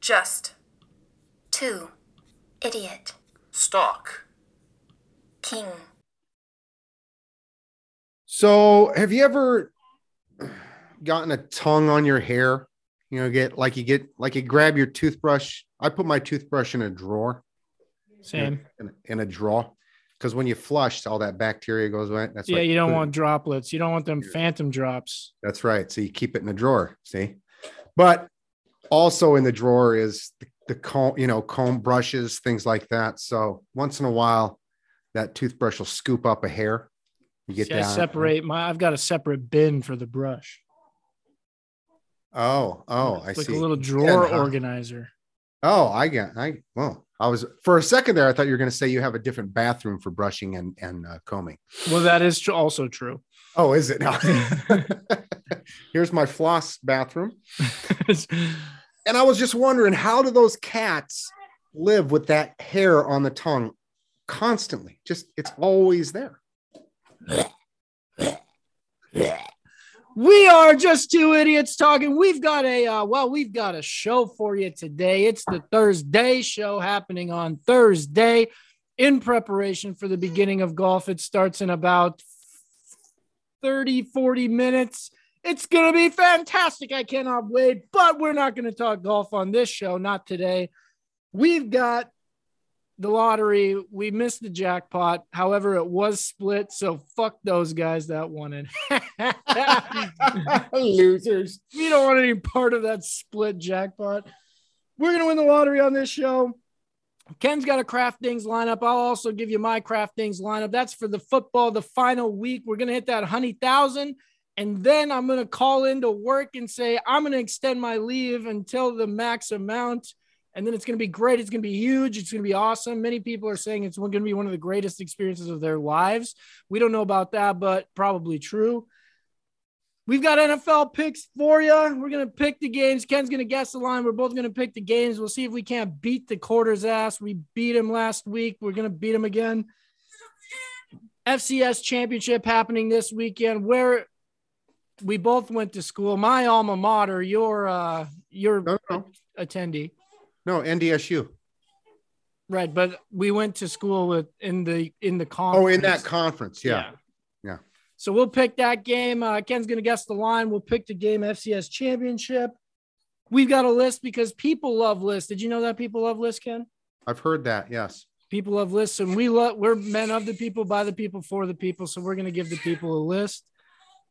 Just. 2. Idiot. Stock. King. So, have you ever gotten a tongue on your hair? You know, get like you get like you grab your toothbrush. I put my toothbrush in a drawer, Same. in, in a drawer, because when you flush, all that bacteria goes away. That's Yeah, you don't want droplets. You don't want them phantom drops. That's right. So you keep it in a drawer. See, but also in the drawer is the, the comb, you know, comb brushes, things like that. So once in a while, that toothbrush will scoop up a hair. You get See, I down. separate my. I've got a separate bin for the brush. Oh, oh, I It's like see. a little drawer huh? organizer. Oh, I get. I well, I was for a second there. I thought you were going to say you have a different bathroom for brushing and and uh, combing. Well, that is tr- also true. Oh, is it now? Here's my floss bathroom. And I was just wondering, how do those cats live with that hair on the tongue constantly? Just it's always there. We are just two idiots talking. We've got a uh, well, we've got a show for you today. It's the Thursday show happening on Thursday in preparation for the beginning of golf. It starts in about 30 40 minutes. It's going to be fantastic. I cannot wait, but we're not going to talk golf on this show, not today. We've got the lottery. We missed the jackpot. However, it was split. So fuck those guys that won it. Losers. we don't want any part of that split jackpot. We're going to win the lottery on this show. Ken's got a craft things lineup. I'll also give you my craft things lineup. That's for the football, the final week. We're going to hit that honey 100,000. And then I'm going to call into work and say, I'm going to extend my leave until the max amount. And then it's going to be great. It's going to be huge. It's going to be awesome. Many people are saying it's going to be one of the greatest experiences of their lives. We don't know about that, but probably true. We've got NFL picks for you. We're going to pick the games. Ken's going to guess the line. We're both going to pick the games. We'll see if we can't beat the quarter's ass. We beat him last week. We're going to beat him again. FCS championship happening this weekend where we both went to school. My alma mater, your uh your No, no, attendee. no. NDSU. Right, but we went to school with in the in the conference. Oh, in that conference. Yeah. Yeah. So we'll pick that game. Uh, Ken's going to guess the line. We'll pick the game FCS championship. We've got a list because people love lists. Did you know that people love lists, Ken? I've heard that. Yes. People love lists, and we love. We're men of the people, by the people, for the people. So we're going to give the people a list.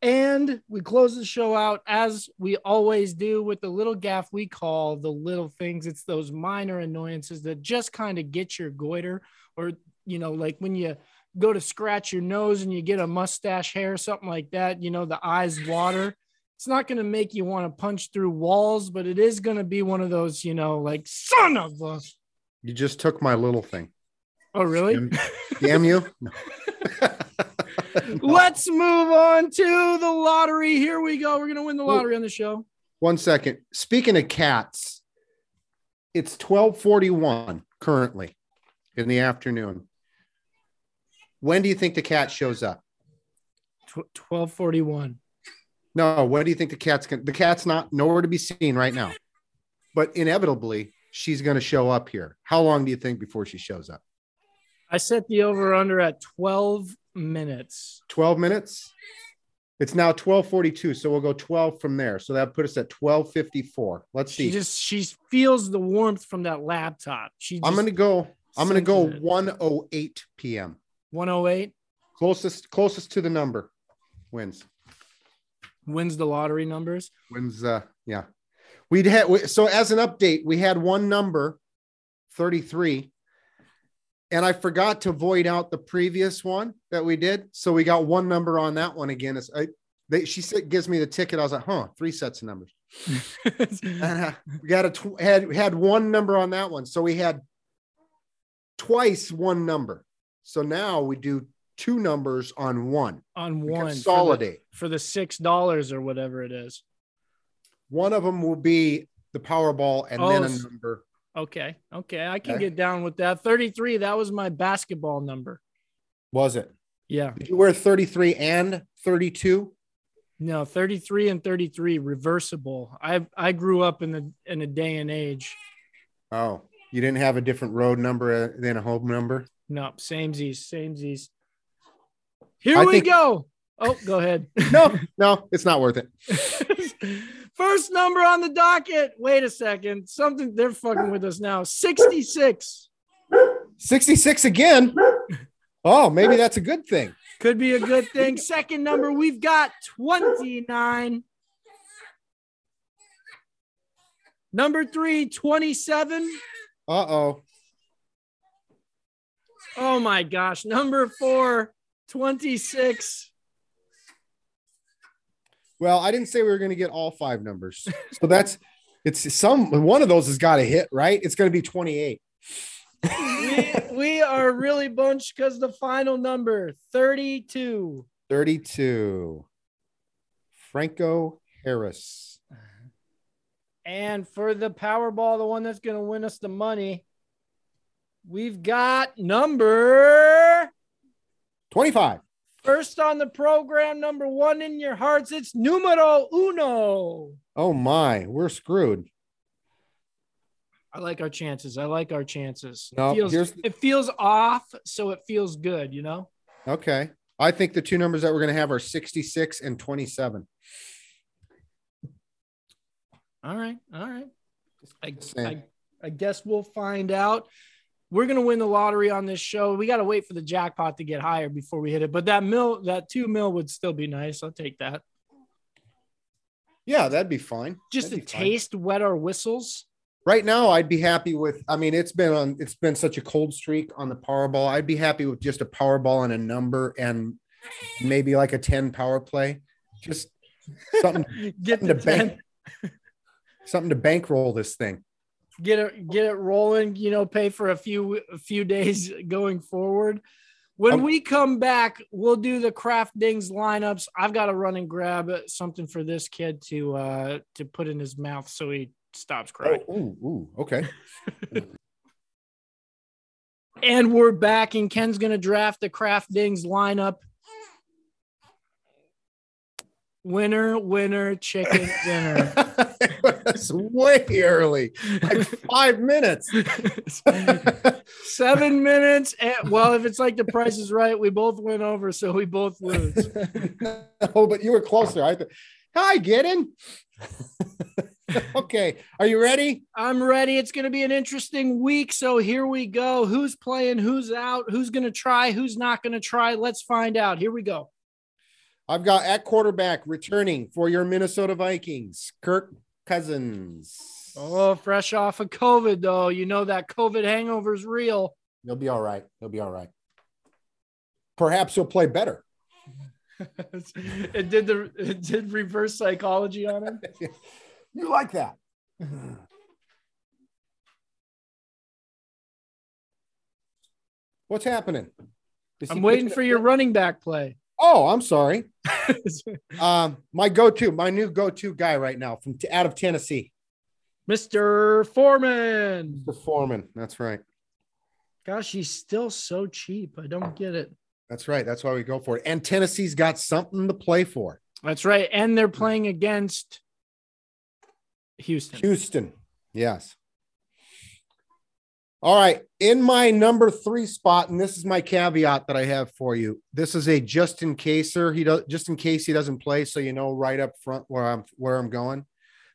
And we close the show out as we always do with the little gaff we call the little things. It's those minor annoyances that just kind of get your goiter, or you know, like when you go to scratch your nose and you get a mustache hair, or something like that. You know, the eyes water. It's not going to make you want to punch through walls, but it is going to be one of those, you know, like son of a. You just took my little thing. Oh, really? Damn, damn you. Let's move on to the lottery. Here we go. We're going to win the lottery on the show. One second. Speaking of cats, it's 1241 currently in the afternoon. When do you think the cat shows up? 1241. No, when do you think the cat's going the cat's not nowhere to be seen right now. But inevitably, she's going to show up here. How long do you think before she shows up? I set the over under at 12 minutes. 12 minutes? It's now 1242, so we'll go 12 from there. So that put us at 1254. Let's She see. just she feels the warmth from that laptop. She just, I'm going to go I'm going to go 108 p.m. 108 Closest closest to the number wins. wins the lottery numbers. Wins uh yeah. We'd had we- so as an update, we had one number 33 and I forgot to void out the previous one that we did. So we got one number on that one again. It's I they, she said gives me the ticket. I was like, huh, three sets of numbers. And, uh, we got a tw- had had one number on that one. So we had twice one number. So now we do two numbers on one. on We one for the- consolidate. for the six dollars or whatever it is. One of them will be the Powerball, and then a s- number. Okay, okay, I can Okay. get down with that. Thirty-three. That was my basketball number. Was it? Yeah, Did you wear 33 and 32? no, thirty-three and thirty-three reversible. I I grew up in the in a day and age. Oh, you didn't have a different road number uh, than a home number? No, same Z's, same Z's. Here I we think- go. Oh, go ahead. No, no, it's not worth it. First number on the docket. Wait a second. Something they're fucking with us now. 66. 66 again. Oh, maybe that's a good thing. Could be a good thing. Second number, we've got 29. Number three, 27. Uh oh. Oh my gosh. Number four, 26. Well, I didn't say we were going to get all five numbers. So that's it's some one of those has got to hit, right? It's going to be 28. We, we are really bunched because the final number, 32. 32. Franco Harris. And for the Powerball, the one that's going to win us the money, we've got number 25. First on the program, number one in your hearts. It's numero uno. Oh my, we're screwed. I like our chances. I like our chances. No, it, feels, it feels off, so it feels good, you know? Okay. I think the two numbers that we're going to have are 66 and 27. All right. All right. I, I, I guess we'll find out. We're gonna win the lottery on this show. We got to wait for the jackpot to get higher before we hit it. But that mil, that two mil would still be nice. I'll take that. Yeah, that'd be fine. Just a That'd be fine. taste, wet our whistles. Right now, I'd be happy with. I mean, it's been on. It's been such a cold streak on the Powerball. I'd be happy with just a Powerball and a number, and maybe like a ten power play. Just something, Get something to 10, bank, something to bankroll this thing. Get it, get it rolling. You know, pay for a few, a few days going forward. When Um, we come back, we'll do the craft dings lineups. I've got to run and grab something for this kid to uh to put in his mouth so he stops crying. Oh, ooh, ooh, okay. And we're back, and Ken's going to draft the Craft Dings lineup. Winner, winner, chicken dinner. it's way early, like five minutes. Seven minutes. And, well, if it's like the price is right, we both went over, so we both lose. oh, but you were closer. I thought, hi, Gideon. okay, are you ready? I'm ready. It's going to be an interesting week. So here we go. Who's playing? Who's out? Who's going to try? Who's not going to try? Let's find out. Here we go. I've got at quarterback returning for your Minnesota Vikings, Kirk Cousins. Oh, fresh off of COVID, though. You know that COVID hangover is real. He'll be all right. He'll be all right. Perhaps he'll play better. it did the it did reverse psychology on him. You like that? What's happening? I'm waiting for your running back play. Oh, I'm sorry. Um, my go-to, my new go-to guy right now from out of Tennessee, Mr. Foreman. the Foreman. That's right. Gosh, he's still so cheap. I don't get it. That's right. That's why we go for it. And Tennessee's got something to play for. That's right. And they're playing against Houston. Houston. Yes. All right. In my number three spot, and this is my caveat that I have for you. This is a just in caser. He does just in case he doesn't play, so you know right up front where I'm where I'm going.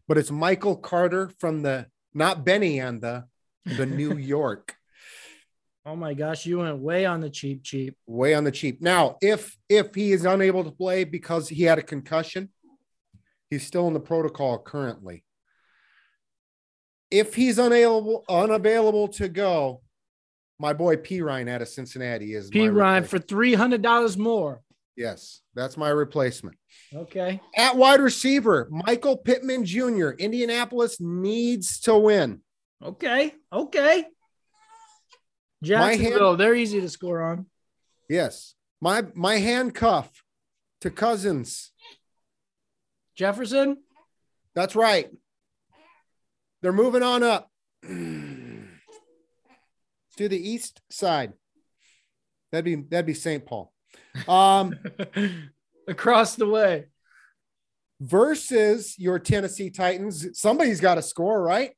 But it's Michael Carter from the not Benny and the the New York. Oh my gosh, you went way on the cheap, cheap. way on the cheap. Now, if if he is unable to play because he had a concussion, he's still in the protocol currently. If he's unavailable unavailable to go, my boy Perine out of Cincinnati is P Ryan for three hundred dollars more. yes, that's my replacement. Okay. At wide receiver, Michael Pittman Jr. Indianapolis needs to win. Okay. Okay. hand- Jacksonville, they're easy to score on. Yes, my my handcuff to Cousins. Jefferson, That's right. They're moving on up to the east side. That'd be that'd be St. Paul. Um, across the way. versus your Tennessee Titans. Somebody's got to score, right?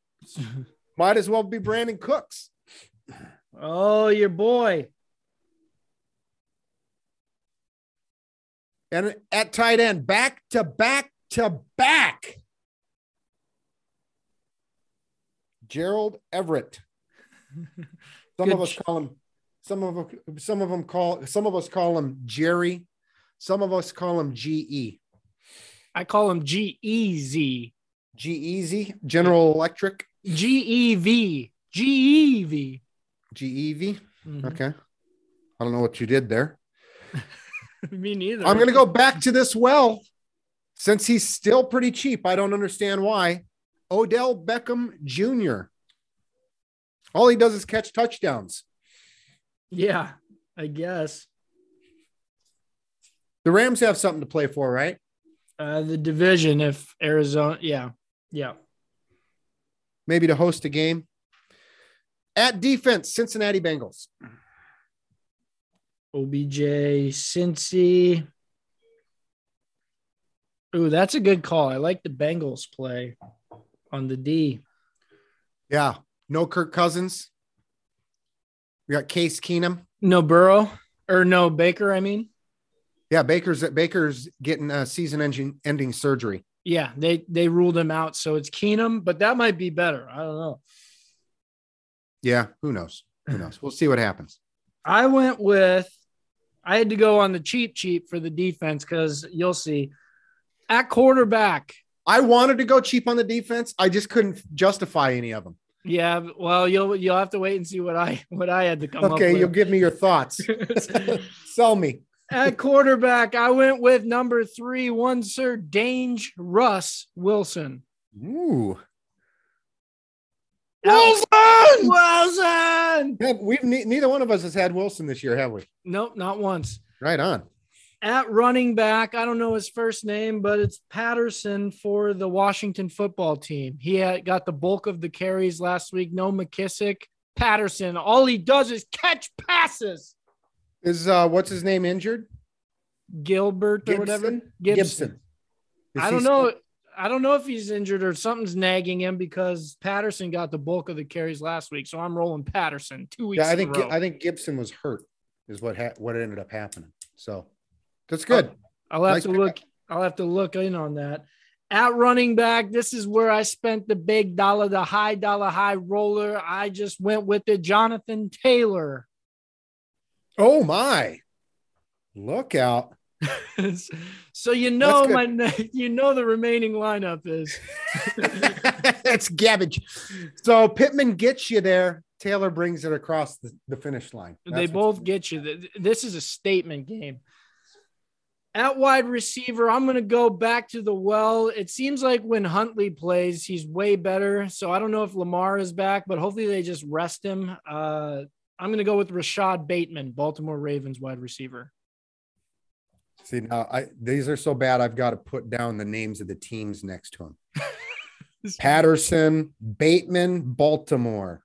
Might as well be Brandin Cooks. Oh, your boy. And at tight end, back to back to back. Gerald Everett. Some of us ch- call him. Some of some of them call. Some of us call him Jerry. Some of us call him GE. I call him G E Z. G Easy. General Electric. G E V. G E V. GEV. Mhm. Okay. I don't know what you did there. Me neither. I'm going to go back to this well since he's still pretty cheap. I don't understand why. Odell Beckham Jr. All he does is catch touchdowns. Yeah, I guess. The Rams have something to play for, right? Uh, the division, if Arizona, yeah, yeah. Maybe to host a game. At defense, Cincinnati Bengals. OBJ, Cincy. Ooh, that's a good call. I like the Bengals play on the D. Yeah. No Kirk Cousins. We got Case Keenum. No Burrow or no Baker. I mean, Yeah, Baker's Baker's getting a season engine ending surgery. yeah, they they ruled him out, so it's Keenum, but that might be better. I don't know. Yeah, who knows? Who knows? We'll see what happens. I went with. I had to go on the cheap cheap for the defense because you'll see at quarterback. I wanted to go cheap on the defense. I just couldn't justify any of them. Yeah, well, you'll you'll have to wait and see what I what I had to come Okay, up you'll give me your thoughts. Sell me. At quarterback, I went with number three, one Sir Dange Russ Wilson. Ooh. Wilson! Wilson! Yeah, we've ne- neither one of us has had Wilson this year, have we? Nope, not once. Right on. At running back, I don't know his first name, but it's Patterson for the Washington football team. He had got the bulk of the carries last week. No McKissic. Patterson, all he does is catch passes. Is uh what's his name injured? Gilbert or whatever. Gibson? Gibson. Gibson. I don't still- know. I don't know if he's injured or something's nagging him because Patterson got the bulk of the carries last week. So I'm rolling Patterson two weeks. Yeah, I think. I think Gibson was hurt, is what ha- what ended up happening. So that's good. I'll have Nice to look. I'll have to look in on that. At running back, this is where I spent the big dollar, the high dollar, high roller. I just went with it. Jonathan Taylor. Oh my! Look out! so you know my, you know the remaining lineup is. That's garbage. So Pittman gets you there. Taylor brings it across the, the finish line. they both get you. This is a statement game. At wide receiver, I'm going to go back to the well. It seems like when Huntley plays, he's way better. So I don't know if Lamar is back, but hopefully they just rest him. Uh, I'm going to go with Rashod Bateman, Baltimore Ravens wide receiver. See now, I these are so bad. I've got to put down the names of the teams next to him. Patterson, Bateman, Baltimore.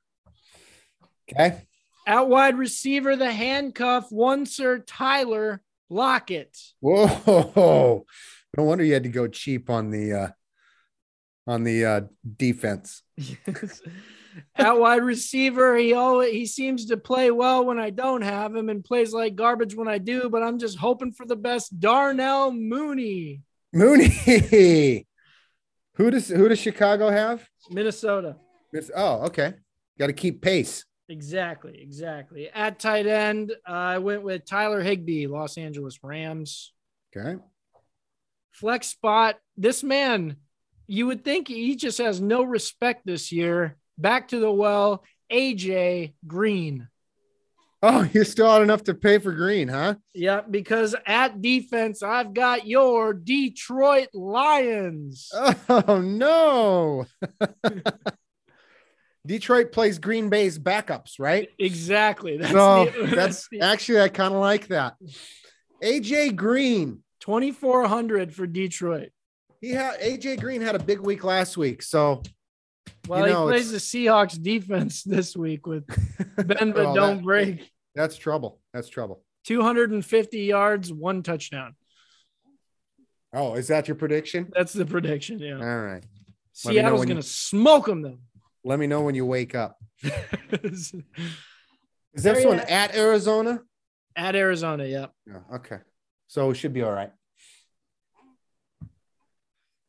Okay. At wide receiver, the handcuff, one Sir Tyler Lockett. Whoa! No wonder you had to go cheap on the uh, on the uh, defense. At wide receiver, he always he seems to play well when I don't have him and plays like garbage when I do, but I'm just hoping for the best. Darnell Mooney, Mooney. who does who does Chicago have? Minnesota. It's, oh, okay. Got to keep pace. Exactly, exactly. At tight end, uh, I went with Tyler Higbee, Los Angeles Rams. Okay. Flex spot. This man, you would think he just has no respect this year. Back to the well, AJ Green. Oh, you still had enough to pay for Green, huh? Yeah, because at defense, I've got your Detroit Lions. Oh no. Detroit plays Green Bay's backups, right? Exactly. That's No, the- that's the actually I kind of like that. AJ Green. 2400 for Detroit. He had AJ Green had a big week last week, so Well, know, he plays the Seahawks defense this week with bend but Well, don't that- break. that's trouble. That's trouble. 250 yards, one touchdown. Oh, is that your prediction? That's the prediction. Yeah. All right. Let Seattle's going you- to smoke them, though. Let me know when you wake up. Is this Where one oh, at Arizona? At Arizona. Yep. Yeah, okay. So it should be all right.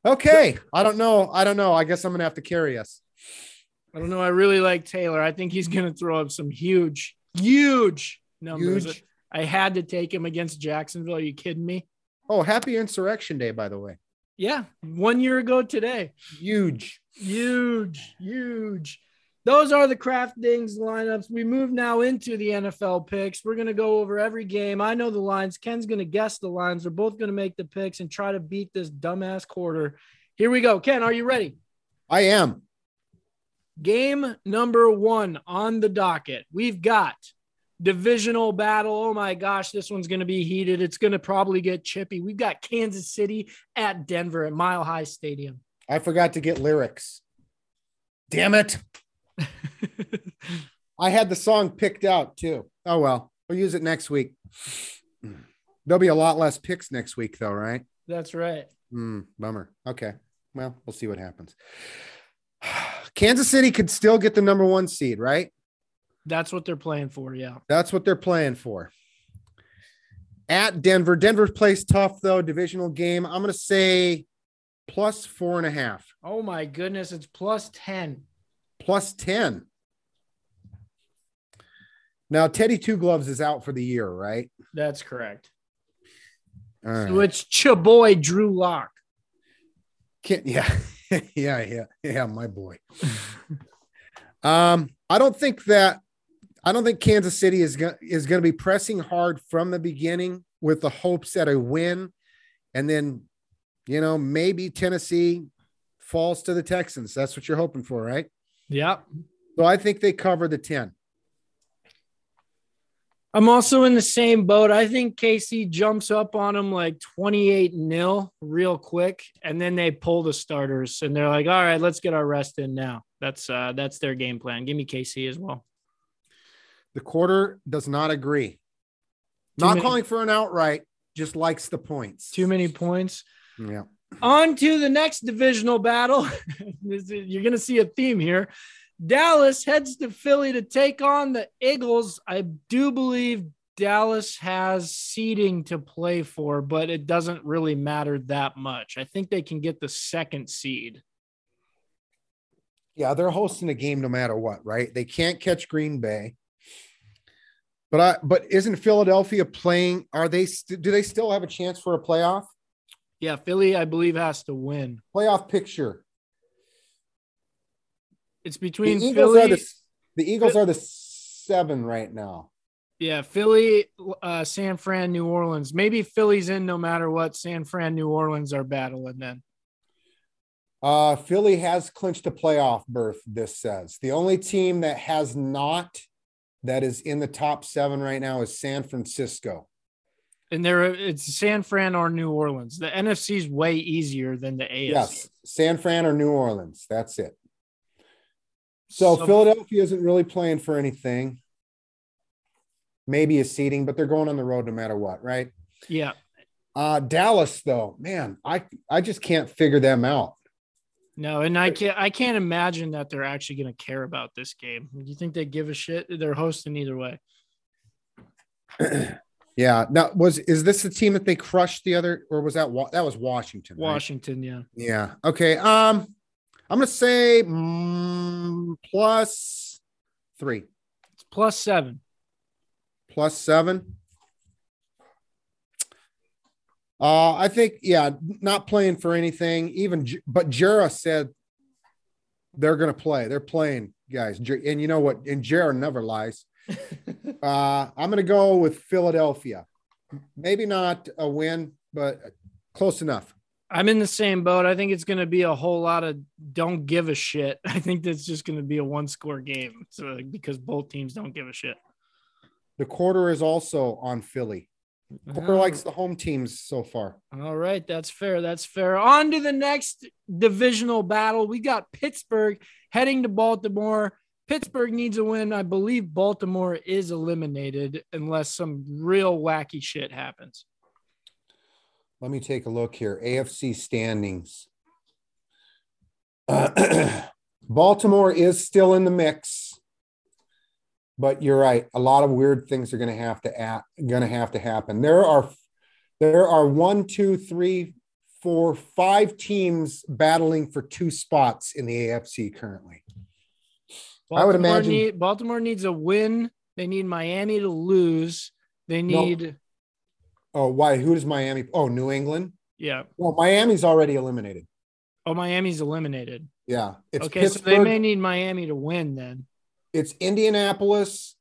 Okay. I don't know. I don't know. I guess I'm gonna have to carry us. I don't know. I really like Taylor. I think he's going to throw up some huge, huge numbers. Huge. I had to take him against Jacksonville. Are you kidding me? Oh, happy Insurrection Day, by the way. Yeah. One year ago today. Huge. Huge, huge. Those are the Craft craftings lineups. We move now into the NFL picks. We're going to go over every game. I know the lines. Ken's going to guess the lines. We're both going to make the picks and try to beat this dumbass quarter. Here we go. Ken, are you ready? I am. Game number one on the docket. We've got divisional battle. Oh my gosh, this one's going to be heated. It's going to probably get chippy. We've got Kansas City at Denver at Mile High Stadium. I forgot to get lyrics. Damn it. I had the song picked out too. Oh well, we'll use it next week. There'll be a lot less picks next week, though, right? That's right. Hmm, bummer. Okay. Well, we'll see what happens. Kansas City could still get the number one seed, right? That's what they're playing for. Yeah. That's what they're playing for. At Denver, Denver plays tough though. Divisional game. I'm going to say plus four and a half, Oh my goodness. It's plus 10. plus 10. Now, Teddy Two Gloves is out for the year, right? That's correct. All right. So it's Chaboy Drew Lock. Can't, yeah, yeah, yeah, yeah, my boy. um, I don't think that I don't think Kansas City is going is going to be pressing hard from the beginning with the hopes that a win, and then, you know, maybe Tennessee falls to the Texans. That's what you're hoping for, right? Yep. So I think they cover the ten. I'm also in the same boat. I think KC jumps up on them like 28 nil real quick, and then they pull the starters and they're like, all right, let's get our rest in now. That's uh that's their game plan. Give me KC as well. The quarter does not agree. Too not many- calling for an outright, just likes the points. Too many points. Yeah. On to the next divisional battle. You're going to see a theme here. Dallas heads to Philly to take on the Eagles. I do believe Dallas has seeding to play for, but it doesn't really matter that much. I think they can get the second seed. Yeah, they're hosting a game no matter what, right? They can't catch Green Bay. But I but isn't Philadelphia playing? Are they st- do they still have a chance for a playoff? Yeah, Philly, I believe, has to win. Playoff picture. It's The between Eagles Philly. are the the Eagles are the seven right now. yeah, Philly, uh, San Fran, New Orleans. Maybe Philly's in no matter what. San Fran, New Orleans are battling then. Uh Philly has clinched a playoff berth, this says. The only team that has not that is in the top seven right now is San Francisco. And there, it's San Fran or New Orleans. The NFC is way easier than the AFC. Yes, San Fran or New Orleans. That's it. So, So- Philadelphia isn't really playing for anything. Maybe a seeding, but they're going on the road no matter what, right? Yeah. Uh Dallas, though, man, I I just can't figure them out. No, and I can't. I can't imagine that they're actually going to care about this game. Do you think they give a shit? They're hosting either way. Yeah. Now, was is this the team that they crushed the other, or was that that was Washington? right? Washington, yeah. Yeah. Okay. Um, I'm gonna say mm, plus three, It's plus seven. plus seven. Uh, I think yeah, not playing for anything. Even but Jera said they're gonna play. They're playing, guys. And you know what? And Jera never lies. Uh, I'm gonna go with Philadelphia. Maybe not a win, but close enough. I'm in the same boat. I think it's going to be a whole lot of don't give a shit. I think that's just going to be a one score game so, because both teams don't give a shit. The quarter is also on Philly. Quarter Oh. likes the home teams so far. All right, that's fair. That's fair. On to the next divisional battle. We got Pittsburgh heading to Baltimore. Pittsburgh needs a win. I believe Baltimore is eliminated unless some real wacky shit happens. Let me take a look here. AFC standings. Uh, Baltimore is still in the mix, but you're right. A lot of weird things are going to have to act, going to have to happen. There are there are one, two, three, four, five teams battling for two spots in the AFC currently. Baltimore I would imagine- need, Baltimore needs a win. They need Miami to lose. They No. need Oh, why? Who does Miami? Oh, New England. yeah. Well, Miami's already eliminated. Oh, Miami's eliminated. Yeah, it's okay, so they may need Miami to win then. it's Indianapolis,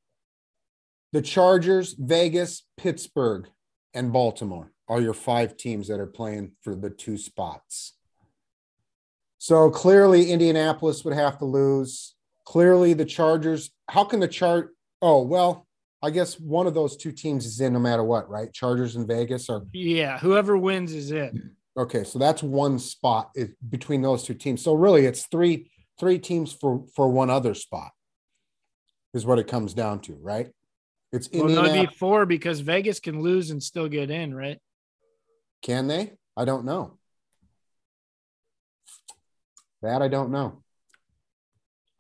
the Chargers, Vegas, Pittsburgh, and Baltimore are your five teams that are playing for the two spots. So clearly, Indianapolis would have to lose. Clearly, the Chargers. How can the chart? Oh well, I guess one of those two teams is in no matter what, right? Chargers and Vegas or Yeah, whoever wins is in. okay. So that's one spot is between those two teams. So really, it's three three teams for for one other spot. Is what it comes down to, right? It's Well, no, be four because Vegas can lose and still get in, right? Can they? I don't know. That I don't know.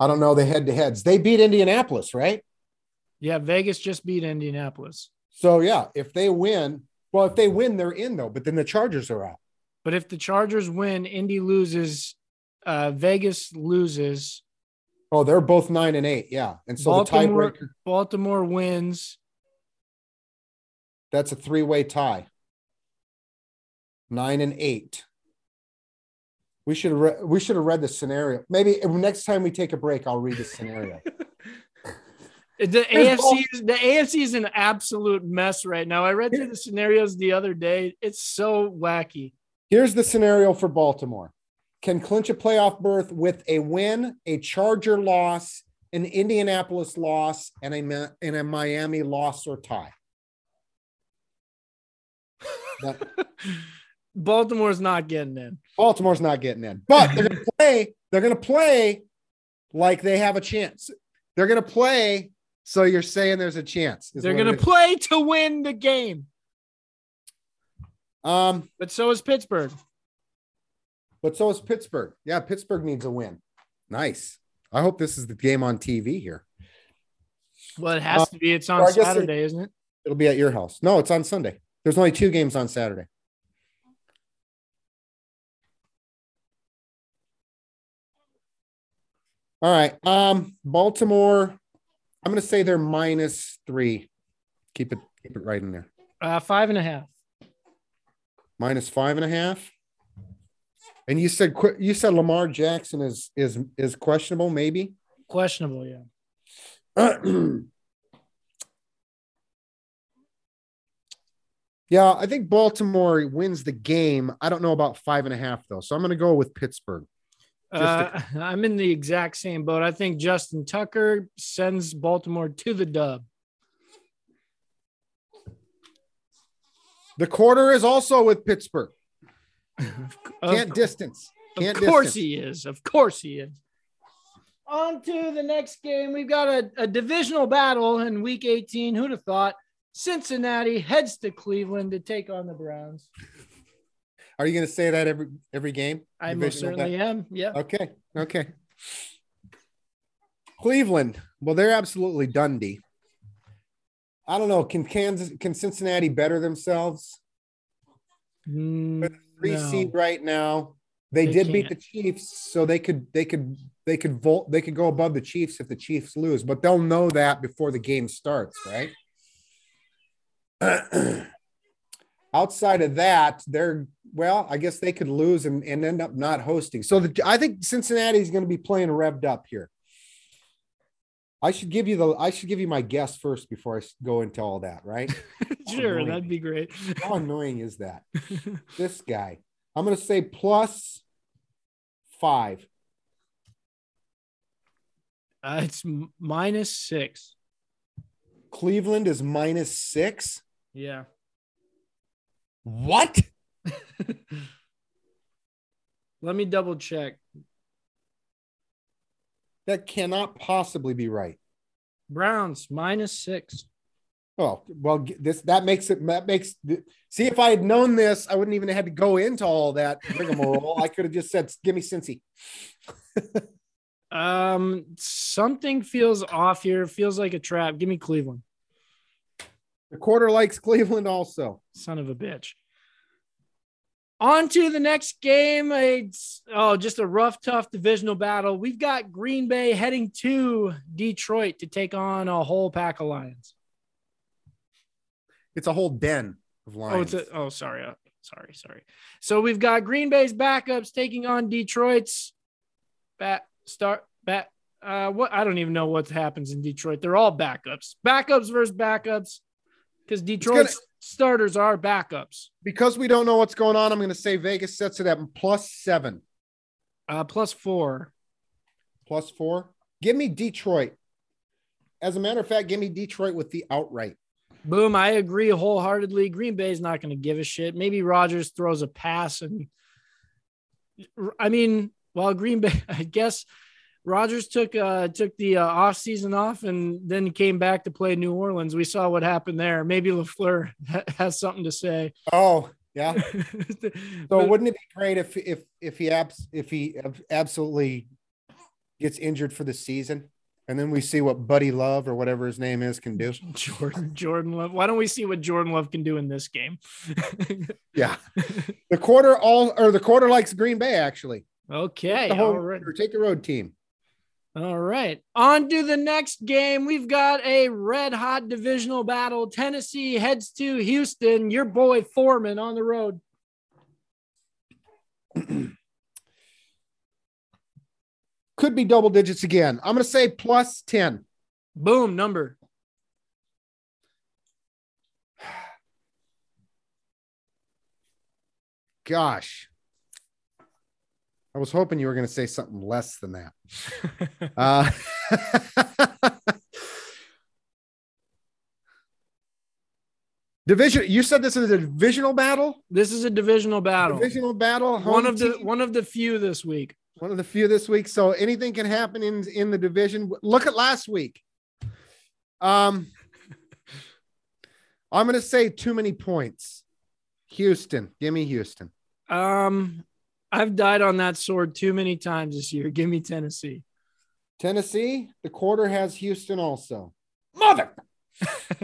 I don't know the head to heads. They beat Indianapolis, right? Yeah, Vegas just beat Indianapolis. So yeah, if they win, well, if they win, they're in though. But then the Chargers are out. But if the Chargers win, Indy loses, uh, Vegas loses, Oh, they're both nine and eight. Yeah, and so Baltimore- the tiebreaker Baltimore wins. that's a three-way tie. Nine and eight. We should have re- we should have read the scenario. Maybe next time we take a break, I'll read the scenario. The There's AFC, is, the AFC is an absolute mess right now. I read through the scenarios the other day. It's so wacky. Here's the scenario for Baltimore can clinch a playoff berth with a win, a Charger loss, an Indianapolis loss, and a, and a Miami loss or tie. That- Baltimore's not getting in. Baltimore's not getting in, but they're going to play. They're to play like they have a chance. They're going to play. So you're saying there's a chance. They're gonna play to win the game, Um, but so is Pittsburgh. but so is Pittsburgh. Yeah, Pittsburgh needs a win. Nice. I hope this is the game on TV here. Well, it has Uh, to be. It's on I Saturday, isn't it? It'll be at your house. No, it's on Sunday. There's only two games on Saturday. All right. Um, Baltimore. I'm gonna say they're minus three. Keep it keep it right in there. Uh, five and a half. Minus five and a half. And you said you said Lamar Jackson is is is questionable, maybe. Questionable, yeah. yeah, I think Baltimore wins the game. I don't know about five and a half though, so I'm going to go with Pittsburgh. Just Uh, I'm in the exact same boat. I think Justin Tucker sends Baltimore to the dub. The quarter is also with Pittsburgh. Can't distance. Can't of course distance. he is. Of course he is. On to the next game. We've got a, a divisional battle in week 18. Who'd have thought? Cincinnati heads to Cleveland to take on the Browns. Are you going to say that every every game? I most certainly am. Yeah. Okay. Okay. Cleveland. Well, they're absolutely Dundee. I don't know. Can Kansas, can Cincinnati better themselves? Mm, Three no. seed right now. They, They did beat can't. the Chiefs, so they could they could they could vote they could go above the Chiefs if the Chiefs lose, but they'll know that before the game starts, right? Outside of that, they're well, I guess they could lose and, and end up not hosting. So the, I think Cincinnati is going to be playing revved up here. I should give you the I should give you my guess first before I go into all that, right? sure, that'd be great. How annoying is that? This guy. I'm going to say plus five. Uh, it's minus six. Cleveland is minus six. Yeah. What? Let me double check. That cannot possibly be right. Browns minus six. Oh well, this that makes it that makes. See, if I had known this, I wouldn't even have had to go into all that rigmarole. I could have just said, "Give me Cincy." Um, something feels off here. Feels like a trap. Give me Cleveland. The quarter likes Cleveland also. Son of a bitch. On to the next game. It's oh, just a rough, tough divisional battle. We've got Green Bay heading to Detroit to take on a whole pack of Lions. It's a whole den of Oh, Lions. it's a, oh, sorry, uh, sorry, sorry. So we've got Green Bay's backups taking on Detroit's bat start bat. Uh, what I don't even know what happens in Detroit. They're all backups, backups versus backups, because Detroit's starters are backups. because we don't know what's going on, I'm going to say Vegas sets it at plus seven, Uh, plus four. plus four. Give me Detroit. As a matter of fact, give me Detroit with the outright. Boom. I agree wholeheartedly. Green Bay's not going to give a shit. Maybe Rodgers throws a pass and I mean, well, Green Bay, I guess Rodgers took uh took the uh, off season off and then came back to play New Orleans. We saw what happened there. Maybe LaFleur has something to say. Oh, yeah. So But- wouldn't it be great if if if he abs if he absolutely gets injured for the season, and then we see what Buddy Love or whatever his name is can do? Jordan Jordan Love. Why don't we see what Jordan Love can do in this game? Yeah, the quarter all or the quarter likes Green Bay actually. okay. The whole, all right. or take the road team. All right. On to the next game. We've got a red hot divisional battle. Tennessee heads to Houston. Your boy Foreman on the road. Could be double digits again. I'm going to say plus ten. Boom, number. Gosh, I was hoping you were going to say something less than that. Uh, division. You said this is a divisional battle. This is a divisional battle. Divisional battle. One of the one of the few this week. one of the few this week. So anything can happen in in the division. Look at last week. Um, I'm going to say too many points. Houston, give me Houston. Um, I've died on that sword too many times this year. Give me Tennessee. Tennessee, the quarter has Houston also. Mother.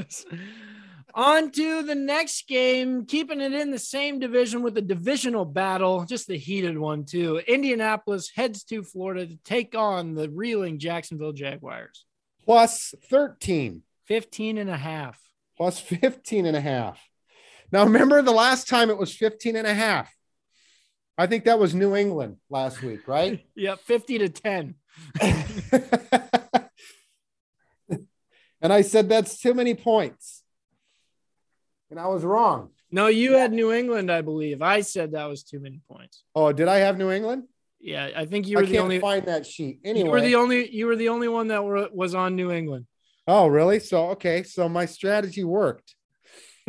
On to the next game, keeping it in the same division with a divisional battle, just the heated one, too. Indianapolis heads to Florida to take on the reeling Jacksonville Jaguars. Plus 13, 15 and a half. plus 15 and a half. Now, remember the last time it was 15 and a half. I think that was New England last week, right? Yep, 50 to 10. and I said that's too many points. And I was wrong. No, you had New England, I believe. I said that was too many points. Oh, did I have New England? Yeah, I think you I were the can't only find that sheet. Anyway, you were the only you were the only one that were, was on New England. oh, really? So okay. So my strategy worked.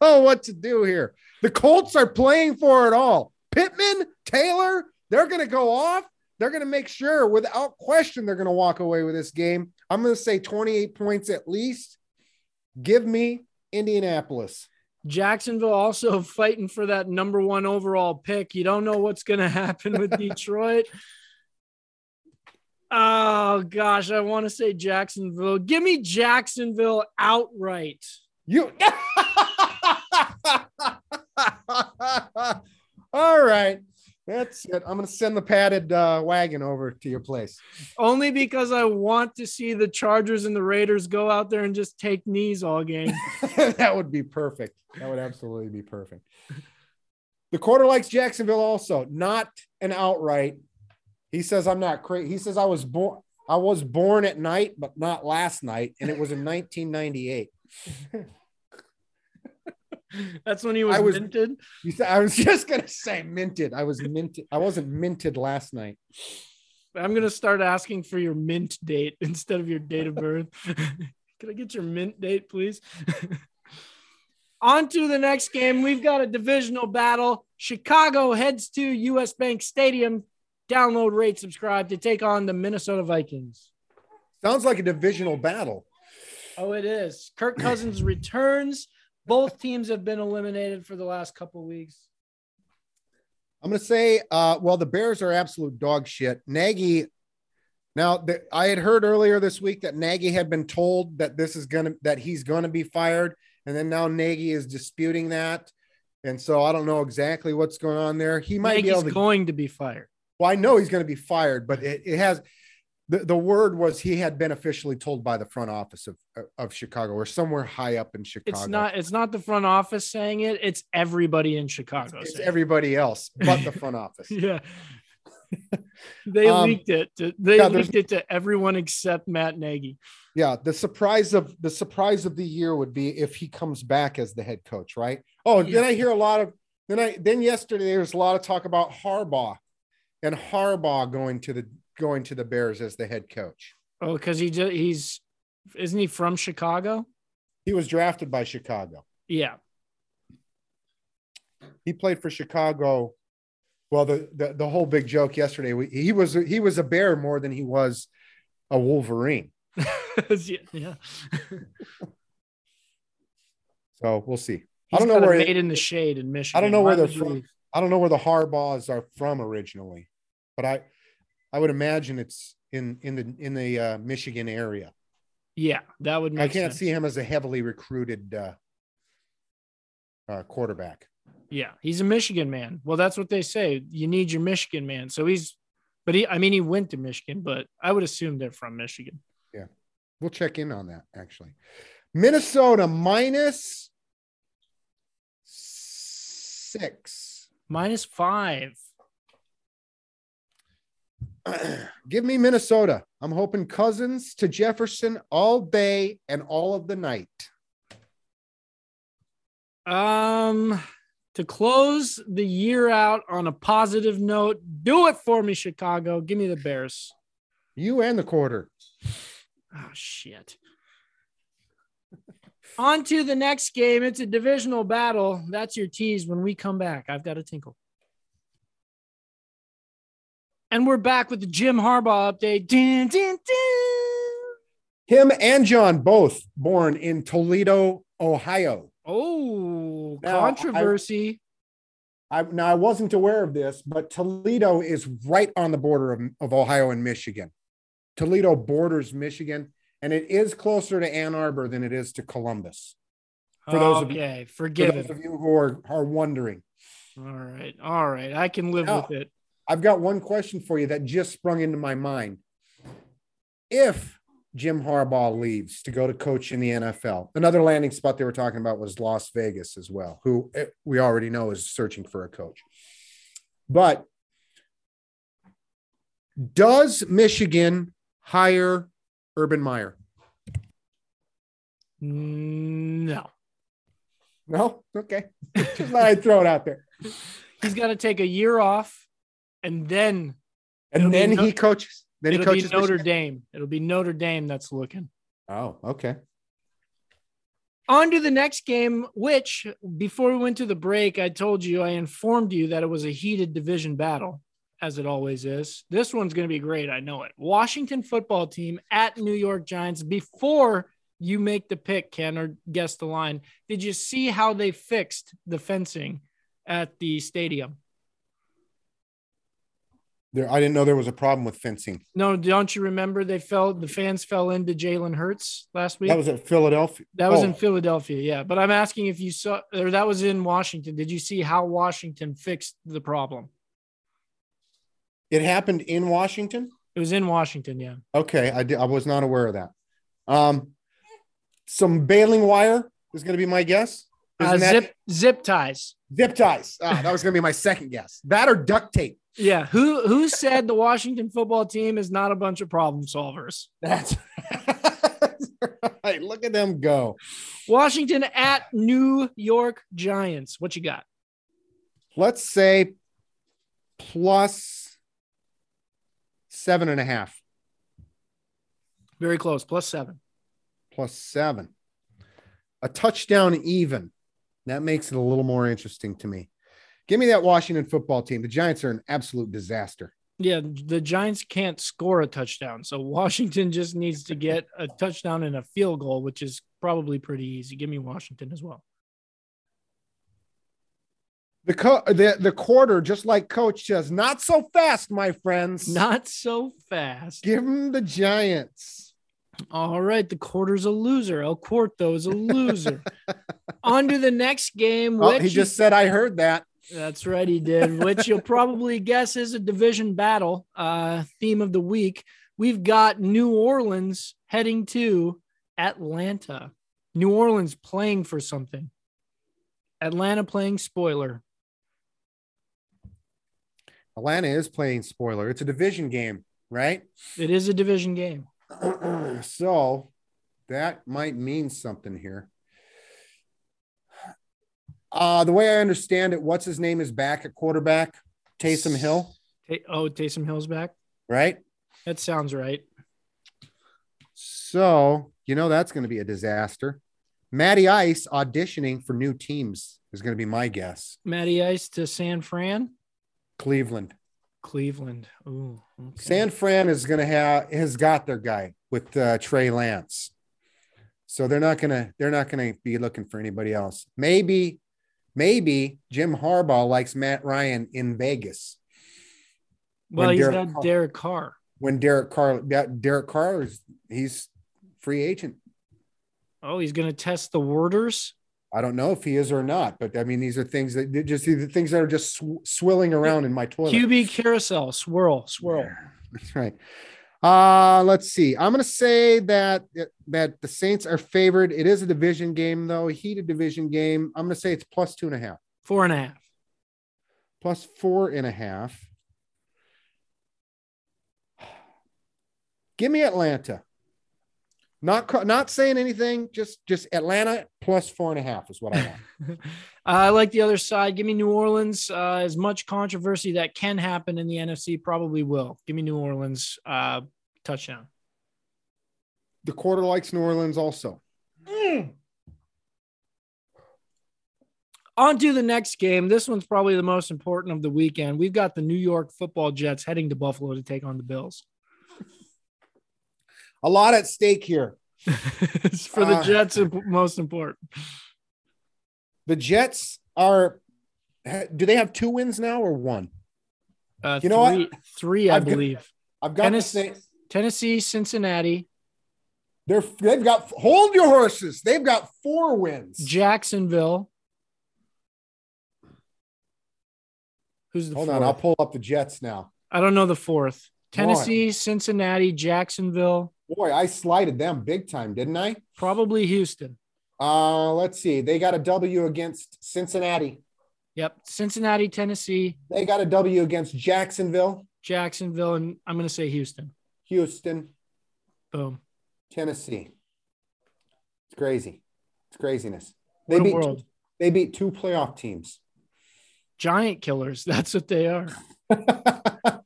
oh, what to do here? The Colts are playing for it all. Pittman, Taylor, they're going to go off. They're going to make sure, without question, they're going to walk away with this game. I'm going to say 28 points at least. Give me Indianapolis. Jacksonville also fighting for that number one overall pick. You don't know what's going to happen with Detroit. Oh gosh, I want to say Jacksonville. Give me Jacksonville outright. You. All right. That's it. I'm going to send the padded uh, wagon over to your place. Only because I want to see the Chargers and the Raiders go out there and just take knees all game. that would be perfect. That would absolutely be perfect. The quarter likes Jacksonville also, not an outright. He says I'm not crazy. He says I was born I was born at night, but not last night, and it was in 1998. That's when he was, I was- minted. You said I was just gonna say minted. I was minted. I wasn't minted last night. I'm gonna start asking for your mint date instead of your date of birth. Can I get your mint date, please? On to the next game. We've got a divisional battle. Chicago heads to US Bank Stadium. Download, rate, subscribe to take on the Minnesota Vikings. Sounds like a divisional battle. Oh, it is. Kirk Cousins returns. Both teams have been eliminated for the last couple weeks. I'm going to say, uh, well, the Bears are absolute dog shit. Nagy. Now, the, I had heard earlier this week that Nagy had been told that this is going to that he's going to be fired, and then now Nagy is disputing that, and so I don't know exactly what's going on there. He might Nagy's be able to. going to be fired. Well, I know he's going to be fired, but it, it has the, the word was he had been officially told by the front office of of Chicago or somewhere high up in Chicago. It's not. It's not the front office saying it. It's everybody in Chicago. It's saying it. everybody else but the front office. Yeah. they Um, leaked it. To, they yeah, leaked it to everyone except Matt Nagy. Yeah, the surprise of the surprise of the year would be if he comes back as the head coach, right? Oh, and then I hear a lot of then I then yesterday there was a lot of talk about Harbaugh and Harbaugh going to the going to the Bears as the head coach. Oh, because he just he's isn't he from Chicago? He was drafted by Chicago. Yeah. He played for Chicago. Well, the the, the whole big joke yesterday, we, he was he was a Bear more than he was a Wolverine. yeah. So we'll see. He's I don't know where made in the shade in Michigan. I don't know where they're would you from. I don't know where the Harbaughs are from originally, but I I would imagine it's in in the in the uh, Michigan area. Yeah, that would make I can't sense. see him as a heavily recruited uh, uh, quarterback. Yeah, he's a Michigan man. Well, that's what they say. You need your Michigan man. So he's, but he, I mean, he went to Michigan, but I would assume they're from Michigan. Yeah, we'll check in on that actually. Minnesota minus six. Minus five. Give me Minnesota. I'm hoping Cousins to Jefferson all day and all of the night. Um, to close the year out on a positive note, do it for me, Chicago. Give me the Bears. You and the quarter. Oh shit. On to the next game. It's a divisional battle. That's your tease when we come back. I've got a tinkle. And we're back with the Jim Harbaugh update. Dun, dun, dun. Him and John both born in Toledo, Ohio. Oh, Now, controversy. I now I wasn't aware of this, but Toledo is right on the border of, of Ohio and Michigan. Toledo borders Michigan, and it is closer to Ann Arbor than it is to Columbus. for those of you- okay, For those of you who are, are wondering, All right, all right. I can live Now- with it. I've got one question for you that just sprung into my mind. If Jim Harbaugh leaves to go to coach in the NFL, another landing spot they were talking about was Las Vegas as well, who eh, we already know is searching for a coach. But does Michigan hire Urban Meyer? No, No? Okay. Just thought I'd throw it out there. he's got to take a year off, and then And then no- he coaches. Then he it'll be coaches Notre Michigan? Dame. It'll be Notre Dame that's looking. Oh, okay. On to the next game, which before we went to the break, I told you, I informed you that it was a heated division battle, as it always is. This one's going to be great. I know it. Washington football team at New York Giants. Before you make the pick, Ken, or guess the line, did you see how they fixed the fencing at the stadium? There, I didn't know there was a problem with fencing. No, don't you remember they fell, the fans fell into Jalen Hurts last week? That was at Philadelphia. That was Oh. in Philadelphia, yeah. But I'm asking if you saw, or that was in Washington. Did you see how Washington fixed the problem? It happened in Washington. It was in Washington, yeah. Okay, I did, I was not aware of that. Um, some baling wire is going to be my guess. Uh, zip zip ties. zip ties. Ah, that was going to be my second guess. That or duct tape. Yeah. Who who said the Washington football team is not a bunch of problem solvers? That's right. Look at them go. Washington at New York Giants. What you got? Let's say plus seven and a half, Very close. Plus seven. plus seven. A touchdown even. That makes it a little more interesting to me. Give me that Washington football team. The Giants are an absolute disaster. Yeah, the Giants can't score a touchdown. So Washington just needs to get a touchdown and a field goal, which is probably pretty easy. Give me Washington as well. The, co- the the quarter, just like Coach says, not so fast, my friends. Not so fast. Give them the Giants. All right, the quarter's a loser. El Cuarto is a loser. On to the next game. Oh, Which he just said, I heard that. That's right, he did, which you'll probably guess is a division battle. Uh, theme of the week. We've got New Orleans heading to Atlanta. New Orleans playing for something. Atlanta playing spoiler. Atlanta is playing spoiler. It's a division game, right? It is a division game. so that might mean something here. Uh, the way I understand it, what's his name is back at quarterback, Taysom Hill, oh, Taysom Hill's back. right? That sounds right. So, you know, that's going to be a disaster. Matty Ice auditioning for new teams is going to be my guess. Matty Ice to San Fran, Cleveland. Cleveland. Ooh, okay. San Fran is going to have has got their guy with uh, Trey Lance, so they're not gonna they're not gonna be looking for anybody else. Maybe, maybe Jim Harbaugh likes Matt Ryan in Vegas well, when he's Derek got Carr- Derek Carr. when Derek Carr yeah, Derek Carr is he's free agent. Oh, he's going to test the warders. I don't know if he is or not, but I mean these are things that just the things that are just sw- swilling around in my toilet. QB carousel, swirl, swirl. That's right. Uh, let's see. I'm going to say that that the Saints are favored. It is a division game, though, a heated division game. I'm going to say it's plus two and a half, Four and a half. plus four and a half. Give me Atlanta. Not not saying anything. Just just Atlanta plus four and a half is what I want. I like the other side. Give me New Orleans. Uh, as much controversy that can happen in the NFC probably will. Give me New Orleans uh, touchdown. the quarter likes New Orleans also. On to the next game. This one's probably the most important of the weekend. We've got the New York Football Jets heading to Buffalo to take on the Bills. A lot at stake here. it's for the Uh, Jets, most important. The Jets are. Do they have two wins now or one? Uh, You know what? three, Three, I I've got- believe. I've got Tennessee, say Tennessee, Cincinnati, they're they've got hold your horses. They've got four wins. Jacksonville. Who's the Hold fourth? on, I'll pull up the Jets now. I don't know the fourth. Tennessee, Cincinnati, Jacksonville, Boy, I slighted them big time, didn't I? probably Houston. Uh, let's see. They got a W against Cincinnati. Yep. Cincinnati, Tennessee, They got a W against Jacksonville, Jacksonville, and I'm going to say Houston. Houston, Boom. Tennessee. It's crazy. It's craziness. They beat world. they beat two playoff teams. Giant killers. That's what they are. well,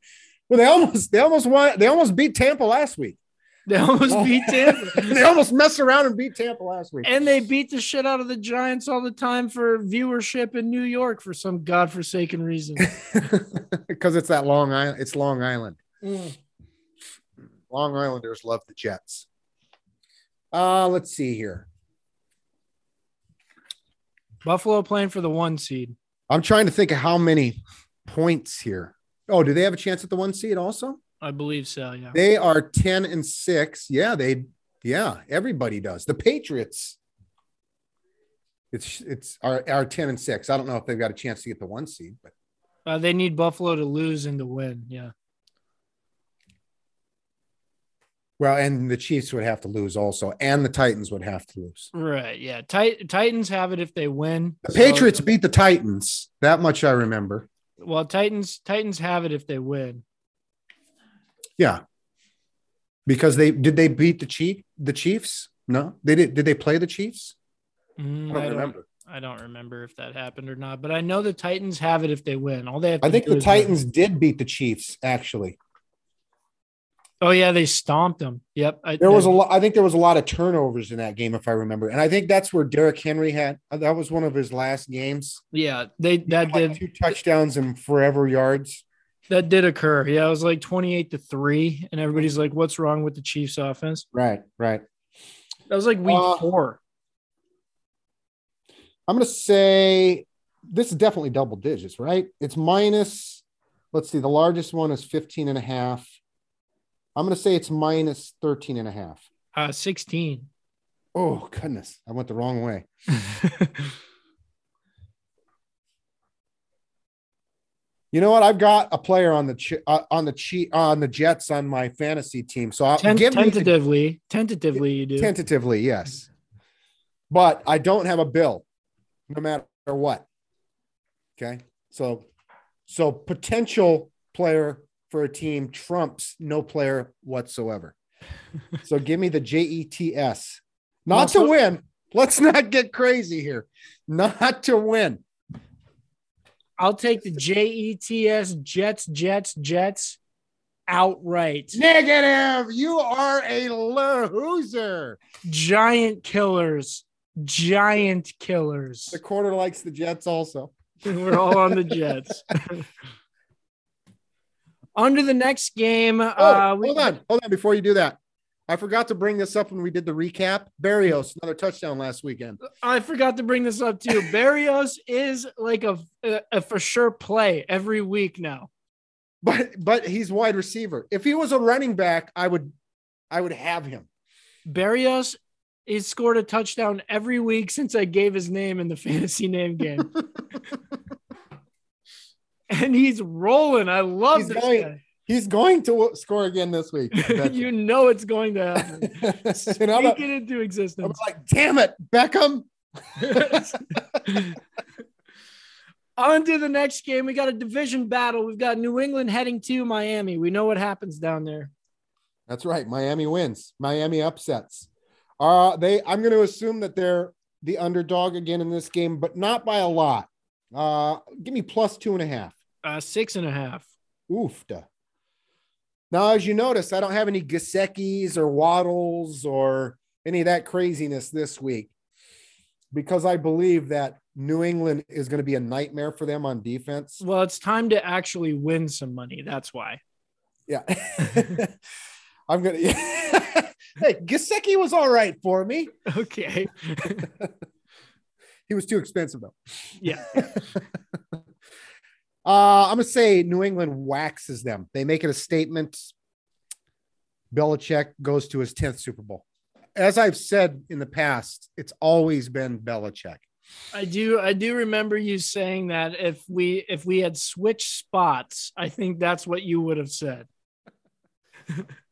they almost they almost won. They almost beat Tampa last week. They almost beat Tampa. they almost messed around and beat Tampa last week. And they beat the shit out of the Giants all the time for viewership in New York for some godforsaken reason. because it's that Long Island. It's Long Island. Long Islanders love the Jets. Uh, let's see here. Buffalo playing for the one seed. I'm trying to think of how many points here. Oh, do they have a chance at the one seed also? I believe so. Yeah. They are 10 and 6. Yeah, they yeah, everybody does. The Patriots. It's it's are, are 10 and 6. I don't know if they've got a chance to get the one seed, but Uh, they need Buffalo to lose and to win. Yeah. well, and the Chiefs would have to lose also, and the Titans would have to lose. Right. Yeah. Tit- Titans have it if they win. The So- Patriots beat the Titans. That much I remember. well, Titans Titans have it if they win. Yeah. Because they did they beat the Chief the Chiefs? No, they did. Did they play the Chiefs? Mm, I don't remember. I don't remember if that happened or not, but I know the Titans have it if they win. All they have. I think the is win. Titans did beat the Chiefs. Actually, Oh yeah, they stomped them. Yep. I, there was a lot. I think there was a lot of turnovers in that game, if I remember. And I think that's where Derrick Henry had. That was one of his last games. Yeah, they that did two touchdowns and forever yards. That did occur. Yeah, it was like twenty eight to three, and everybody's like, "What's wrong with the Chiefs' offense?" Right, right. That was like week Uh, four. I'm going to say this is definitely double digits, right? It's minus, let's see, the largest one is 15 and a half. I'm going to say it's minus 13 and a half. Uh, 16. Oh, goodness. I went the wrong way. You know what? I've got a player on the ch- uh, on the cheat on the Jets on my fantasy team. So I'll Ten- give me the- tentatively, tentatively, you do. tentatively, yes. But I don't have a bill, no matter what. Okay, so so potential player for a team trumps no player whatsoever. so give me the J E T S, not Also- to win. Let's not get crazy here. Not to win. I'll take the J E T S Jets, Jets, Jets outright. Negative. You are a loser. Giant killers. Giant killers. The quarter likes the Jets also. We're all on the Jets. Under the next game. Oh, uh, we, hold on, hold on. Before you do that, I forgot to bring this up when we did the recap. Berrios, another touchdown last weekend. I forgot to bring this up too. Berrios is like a, a, a for sure play every week now. But but he's wide receiver. If he was a running back, I would I would have him. Berrios he's scored a touchdown every week since I gave his name in the fantasy name game. and he's rolling. I love He's this going- guy. He's going to score again this week. Bet you know it's going to happen. and I'm, Speak it into existence. I'm like, damn it, Beckham. On to the next game. We got a division battle. We've got New England heading to Miami. We know what happens down there. That's right. Miami wins. Miami upsets. Uh they I'm going to assume that they're the underdog again in this game, but not by a lot. Uh give me plus two and a half. Uh, six and a half. Oofda. Now, as you notice, I don't have any Gesicki's or Waddles or any of that craziness this week because I believe that New England is going to be a nightmare for them on defense. Well, it's time to actually win some money. That's why. Yeah. I'm going to. hey, Gasecki was all right for me. Okay. He was too expensive, though. Yeah. Uh, I'm gonna say New England waxes them. They make it a statement. Belichick goes to his 10th Super Bowl. As I've said in the past, it's always been Belichick. I do I do remember you saying that if we if we had switched spots, I think that's what you would have said.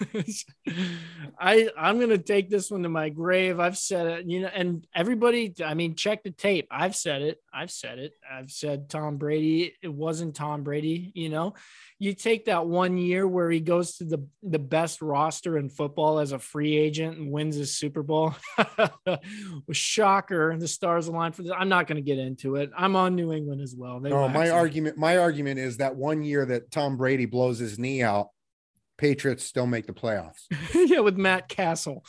I I'm gonna take this one to my grave. I've said it, you know, and everybody, I mean, check the tape. I've said it. I've said it. I've said Tom Brady. It wasn't Tom Brady. You know, you take that one year where he goes to the the best roster in football as a free agent and wins his Super Bowl. Shocker, the stars align for this. I'm not going to get into it. I'm on New England as well. They No, my argument, my argument is that one year that Tom Brady blows his knee out, Patriots still make the playoffs. yeah, with Matt Cassel.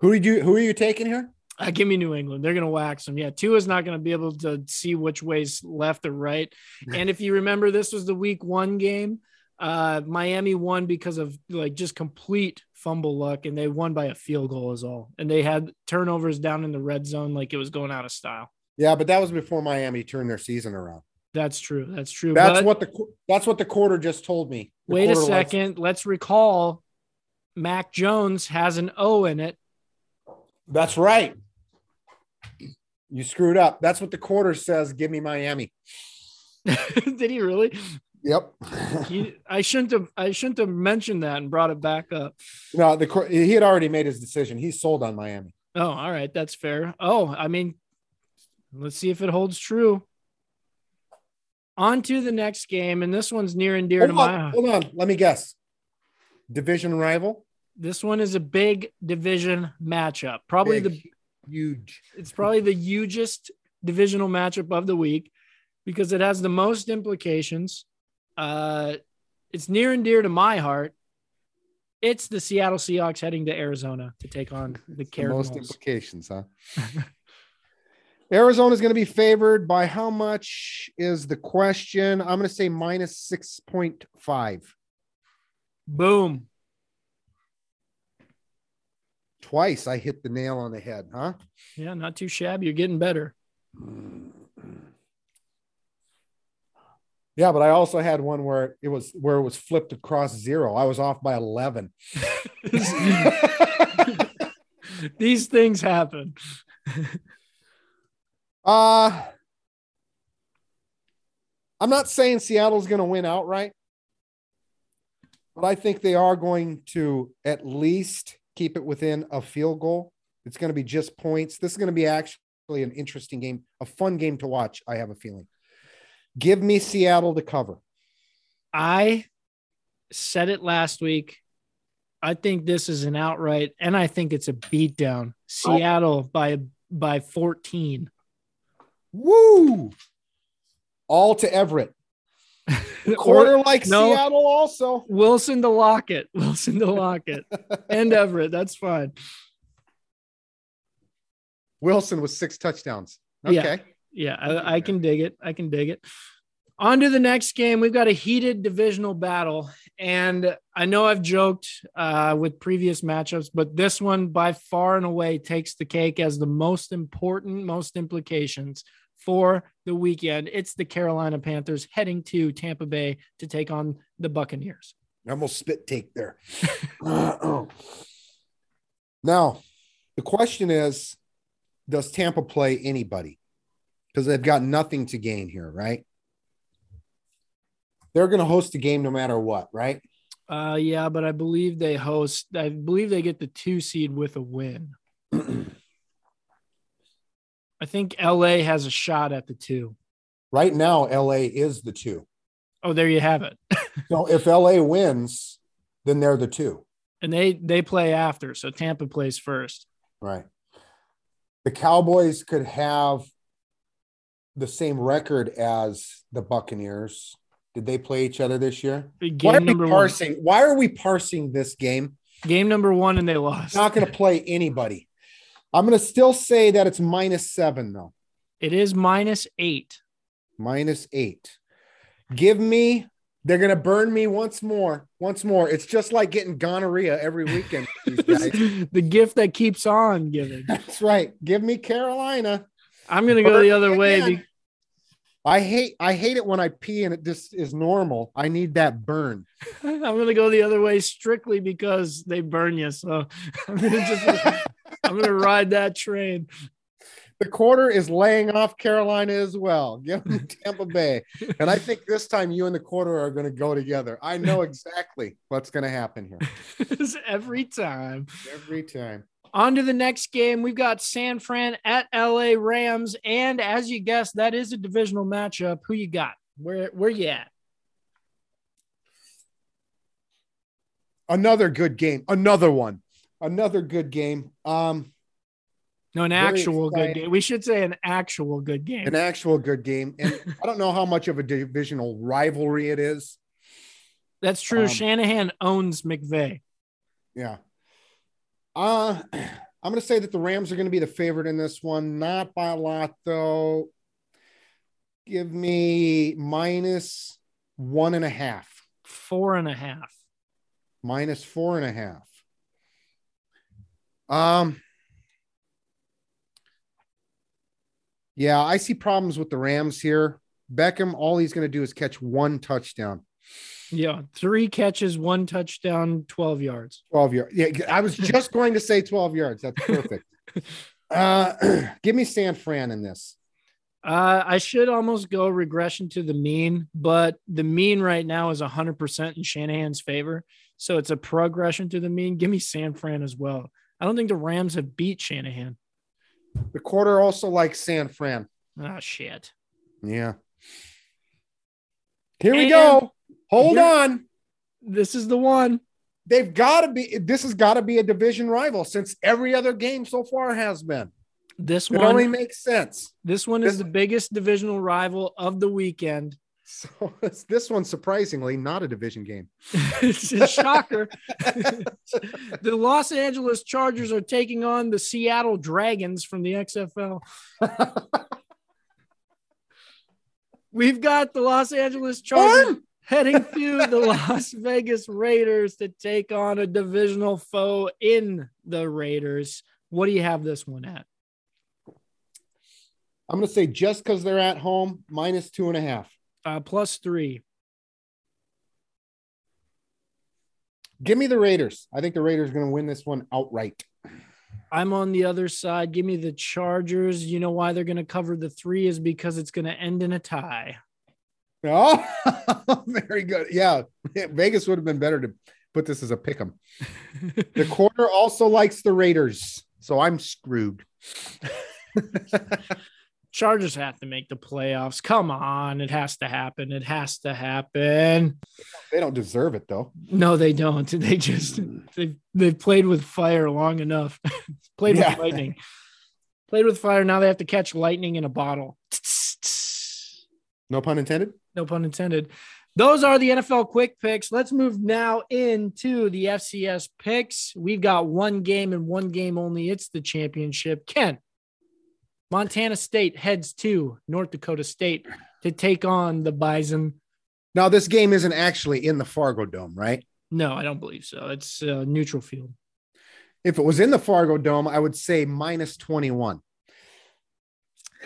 Who did you who are you taking here? Uh, give me New England. They're going to wax them. Yeah, Tua's not going to be able to see which way's left or right. And if you remember, this was the week one game. Uh, Miami won because of like just complete fumble luck, and they won by a field goal, is all. And they had turnovers down in the red zone, like it was going out of style. Yeah, but that was before Miami turned their season around. That's true. That's true. That's But what the that's what the quarter just told me. The wait a likes- second. Let's recall Mac Jones has an O in it. That's right. You screwed up. That's what the quarter says. Give me Miami. Did he really? Yep. He, I shouldn't have. I shouldn't have mentioned that and brought it back up. no, the he had already made his decision. He's sold on Miami. Oh, all right, that's fair. Oh, I mean, let's see if it holds true. On to the next game, and this one's near and dear to Hold my. heart. hold on. Let me guess. Division rival. This one is a big division matchup. Probably Big, the huge. it's probably the hugest divisional matchup of the week because it has the most implications. Uh, it's near and dear to my heart. It's the Seattle Seahawks heading to Arizona to take on the The Cardinals. most implications, huh? Arizona is going to be favored by how much is the question? I'm going to say minus 6.5. Boom. Twice I hit the nail on the head, huh? Yeah, not too shabby. You're getting better. Yeah, but I also had one where it was where it was flipped across zero. I was off by 11. These things happen. Uh I'm not saying Seattle's going to win outright, but I think they are going to at least keep it within a field goal. It's going to be just points. This is going to be actually an interesting game, a fun game to watch. I have a feeling. Give me Seattle to cover. I said it last week. I think this is an outright, and I think it's a beatdown. Seattle by by 14. Woo! All to Everett. Quarter like no. Seattle, also. Wilson to Lockett. Wilson to Lockett. and Everett. That's fine. Wilson with six touchdowns. Yeah. Okay. Yeah, I, I can dig it. I can dig it. On to the next game. We've got a heated divisional battle. And I know I've joked uh, with previous matchups, but this one by far and away takes the cake as the most important, most implications for the weekend. It's the Carolina Panthers heading to Tampa Bay to take on the Buccaneers. I almost spit take there. now, the question is Does Tampa play anybody? Because they've got nothing to gain here, right? They're going to host a game no matter what, right? Uh, yeah, but I believe they host. I believe they get the two seed with a win. I think LA has a shot at the two. Right now, LA is the two. Oh, there you have it. So if LA wins, then they're the two. and they they play after, so Tampa plays first. Right. The Cowboys could have the same record as the Buccaneers. Did they play each other this year? Why Game are we number one. Why are we parsing this game? Game number one, and they lost. Not going to play anybody. I'm going to still say that it's minus seven though. It is minus eight. Minus eight. Give me. They're going to burn me once more. Once more. It's just like getting gonorrhea every weekend. the gift that keeps on giving. That's right. Give me Carolina. I'm gonna go the other way. be- I hate I hate it when I pee and it just is normal. I need that burn. I'm gonna go the other way strictly because they burn you. So I'm gonna just I'm gonna ride that train. The quarter is laying off Carolina as well. Give them Tampa Bay. And I think this time you and the quarter are going to go together. I know exactly what's going to happen here Every time. every time. On to the next game. We've got San Fran at LA Rams. And as you guessed, that is a divisional matchup. Who you got? Where where you at? Another good game. Another one. Another good game. Um, No, an actual good game. We should say an actual good game. an actual good game. And I don't know how much of a divisional rivalry it is. That's true. Um, Shanahan owns McVay. Yeah. Uh I'm going to say that the Rams are going to be the favorite in this one, not by a lot though. Give me minus one and a half, Four and a half. minus four and a half. Um, yeah, I see problems with the Rams here. Beckham, all he's going to do is catch one touchdown. Yeah. Three catches, one touchdown, 12 yards. 12 yards. Yeah, I was just going to say 12 yards. That's perfect. uh, give me San Fran in this. Uh, I should almost go regression to the mean, but the mean right now is 100% in Shanahan's favor. So it's a progression to the mean. Give me San Fran as well. I don't think the Rams have beat Shanahan. The quarter also likes San Fran. Oh, shit. Yeah. Here we go. Hold on. This is the one. They've got to be, this has got to be a division rival since every other game so far has been. This It one, only makes sense. this one is this- the biggest divisional rival of the weekend. So it's this one, surprisingly, not a division game. it's a shocker. the Los Angeles Chargers are taking on the Seattle Dragons from the XFL. We've got the Los Angeles Chargers heading to the Las Vegas Raiders to take on a divisional foe in the Raiders. What do you have this one at? I'm going to say just because they're at home, minus two and a half. Uh, plus three. Give me the Raiders. I think the Raiders are going to win this one outright. I'm on the other side. Give me the Chargers. You know why they're going to cover the three is because it's going to end in a tie. Oh, very good. Yeah, Vegas would have been better to put this as a pick 'em. The quarter also likes the Raiders, so I'm screwed. Chargers have to make the playoffs. Come on, it has to happen. It has to happen. They don't deserve it though. No, they don't. They just they they've played with fire long enough. played Yeah. with lightning. Played with fire. Now they have to catch lightning in a bottle. No pun intended. No pun intended. Those are the NFL quick picks. Let's move now into the FCS picks. We've got one game and one game only. It's the championship. Ken, Montana State heads to North Dakota State to take on the Bison. Now this game isn't actually in the Fargo Dome, right? No, I don't believe so. It's uh, neutral field. If it was in the Fargo Dome, I would say minus 21.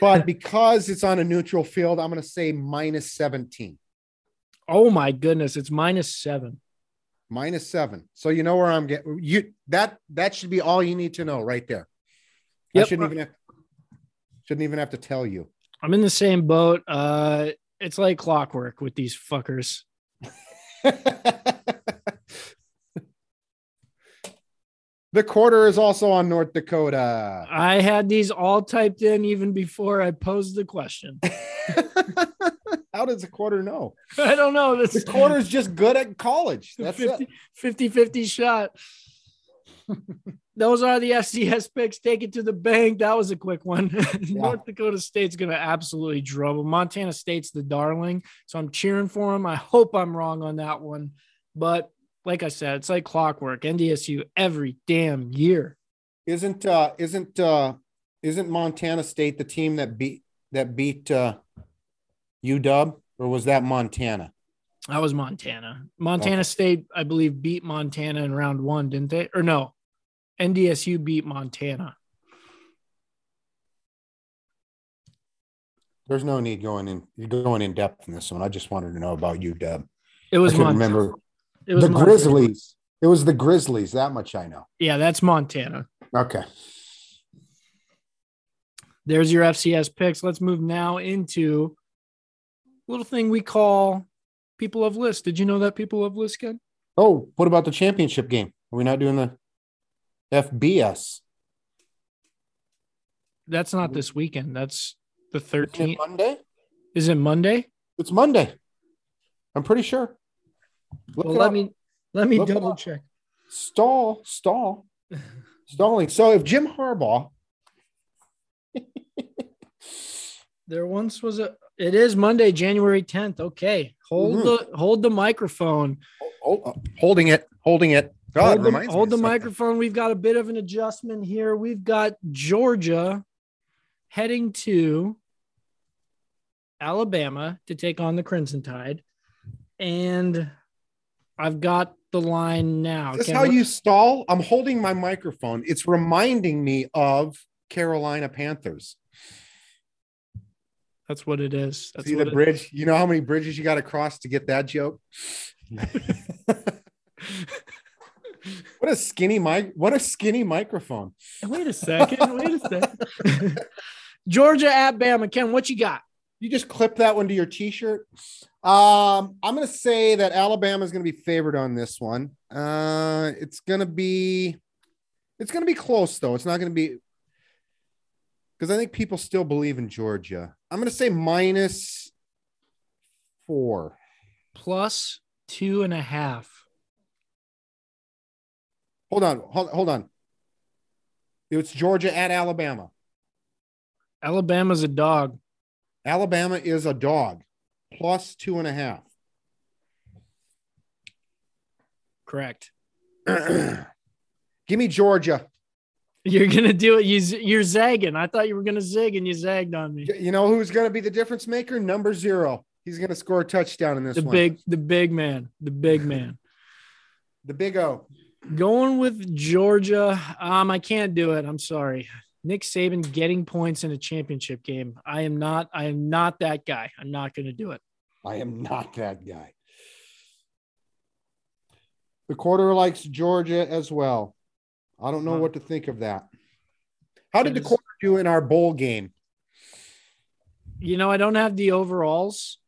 But because it's on a neutral field, I'm going to say minus 17, Oh my goodness, it's minus seven. minus seven. So you know where I'm getting you that that should be all you need to know right there. I shouldn't even have, shouldn't even have to tell you. I'm in the same boat. Uh, it's like clockwork with these fuckers. the quarter is also on North Dakota. I had these all typed in even before I posed the question. How does the quarter know? I don't know. This The quarter is just good at college. That's 50, it. 50 50 shot. Those are the FCS picks. Take it to the bank. That was a quick one. North Dakota State's going to absolutely drub. Montana State's the darling. So I'm cheering for them. I hope I'm wrong on that one. But like I said, it's like clockwork. NDSU every damn year. Isn't uh isn't uh isn't Montana State the team that beat that beat uh UW or was that Montana? That was Montana. Montana Okay. State, I believe, beat Montana in round one, didn't they? Or no, NDSU beat Montana. There's no need going in you're going in depth in this one. I just wanted to know about UW. It was Montana. remember It was the Montana. Grizzlies. It was the Grizzlies, that much I know. Yeah, that's Montana. Okay. There's your FCS picks. Let's move now into a little thing we call people of list. Did you know that people of list, Ken? Oh, what about the championship game? Are we not doing the FBS? That's not this weekend. That's the Isn't it 13th. Monday? Is it Monday? It's Monday. I'm pretty sure. Look Well, let up. me let me Look double check. stall, stall, stalling. So if Jim Harbaugh, There once was a. It is Monday, January 10th. Okay, hold Mhm. the hold the microphone. oh, oh, holding it, holding it. God, hold the, hold the microphone. We've got a bit of an adjustment here. We've got Georgia heading to Alabama to take on the Crimson Tide. And I've got the line now. Is this Ken, how what- you stall? I'm holding my microphone. It's reminding me of Carolina Panthers. That's what it is. That's See what the bridge? You know how many bridges you got to cross to get that joke? what a skinny mic! What a skinny microphone. Wait a second. Wait a second. Georgia at Bama. Ken, what you got? You just clip that one to your t-shirt. Um, I'm gonna say that Alabama is gonna be favored on this one. Uh, it's gonna be, it's gonna be close though. It's not gonna be because I think people still believe in Georgia. I'm gonna say minus four. Plus two and a half. Hold on, hold, hold on. It's Georgia at Alabama. Alabama's a dog. Alabama is a dog, plus two and a half. Correct. Give me Georgia. You're gonna do it. You, you're zagging. I thought you were gonna zig, and you zagged on me. You know who's going to be the difference maker? Number zero. He's going to score a touchdown in this The one. big, the big man, the big man. the big O. Going with Georgia. Um, I can't do it. I'm sorry. Nick Saban getting points in a championship game. I am not. I am not that guy. I'm not going to do it. I am not that guy. The quarter likes Georgia as well. I don't know Huh. what to think of that. How did the quarter do in our bowl game? You know, I don't have the overalls,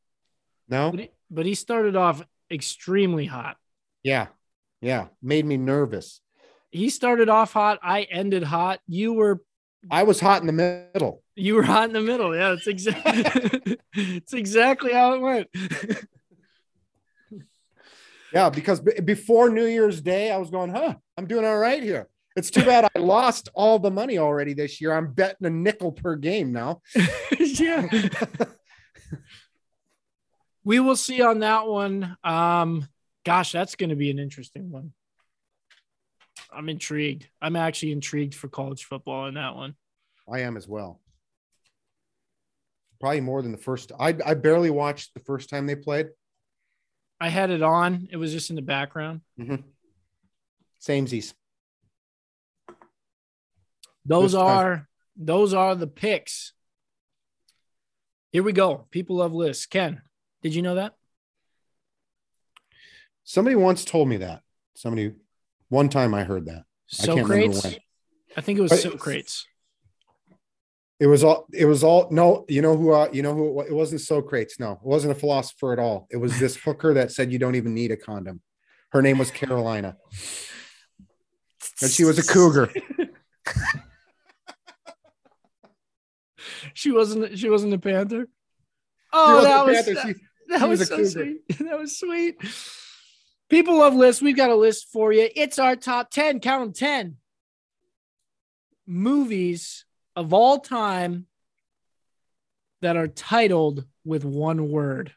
No? but he, but he started off extremely hot. Yeah. Yeah. Made me nervous. He started off hot. I ended hot. You were I was hot in the middle. you were hot in the middle. Yeah, it's exactly it's exactly how it went. Yeah, because b- before New Year's Day, I was going, huh, I'm doing all right here. It's too bad I lost all the money already this year. I'm betting a nickel per game now. yeah. we will see on that one. Um, gosh, that's going to be an interesting one. I'm intrigued. I'm actually intrigued for college football in that one. I am as well. Probably more than the first. I, I barely watched the first time they played. I had it on. It was just in the background. Mm-hmm. Samesies. Those are those are the picks. Here we go. People love lists. Ken, did you know that? Somebody once told me that. Somebody, one time I heard that. I can't remember when. I think it was But- Socrates. It was all. It was all. No, you know who? Uh, you know who? It, it wasn't Socrates. No, it wasn't a philosopher at all. It was this hooker that said you don't even need a condom. Her name was Carolina, and she was a cougar. She wasn't. She wasn't a panther. Oh, that was that, that was, was a so cougar. sweet. That was sweet. People love lists. We've got a list for you. It's our top ten. Count them ten movies of all time that are titled with one word.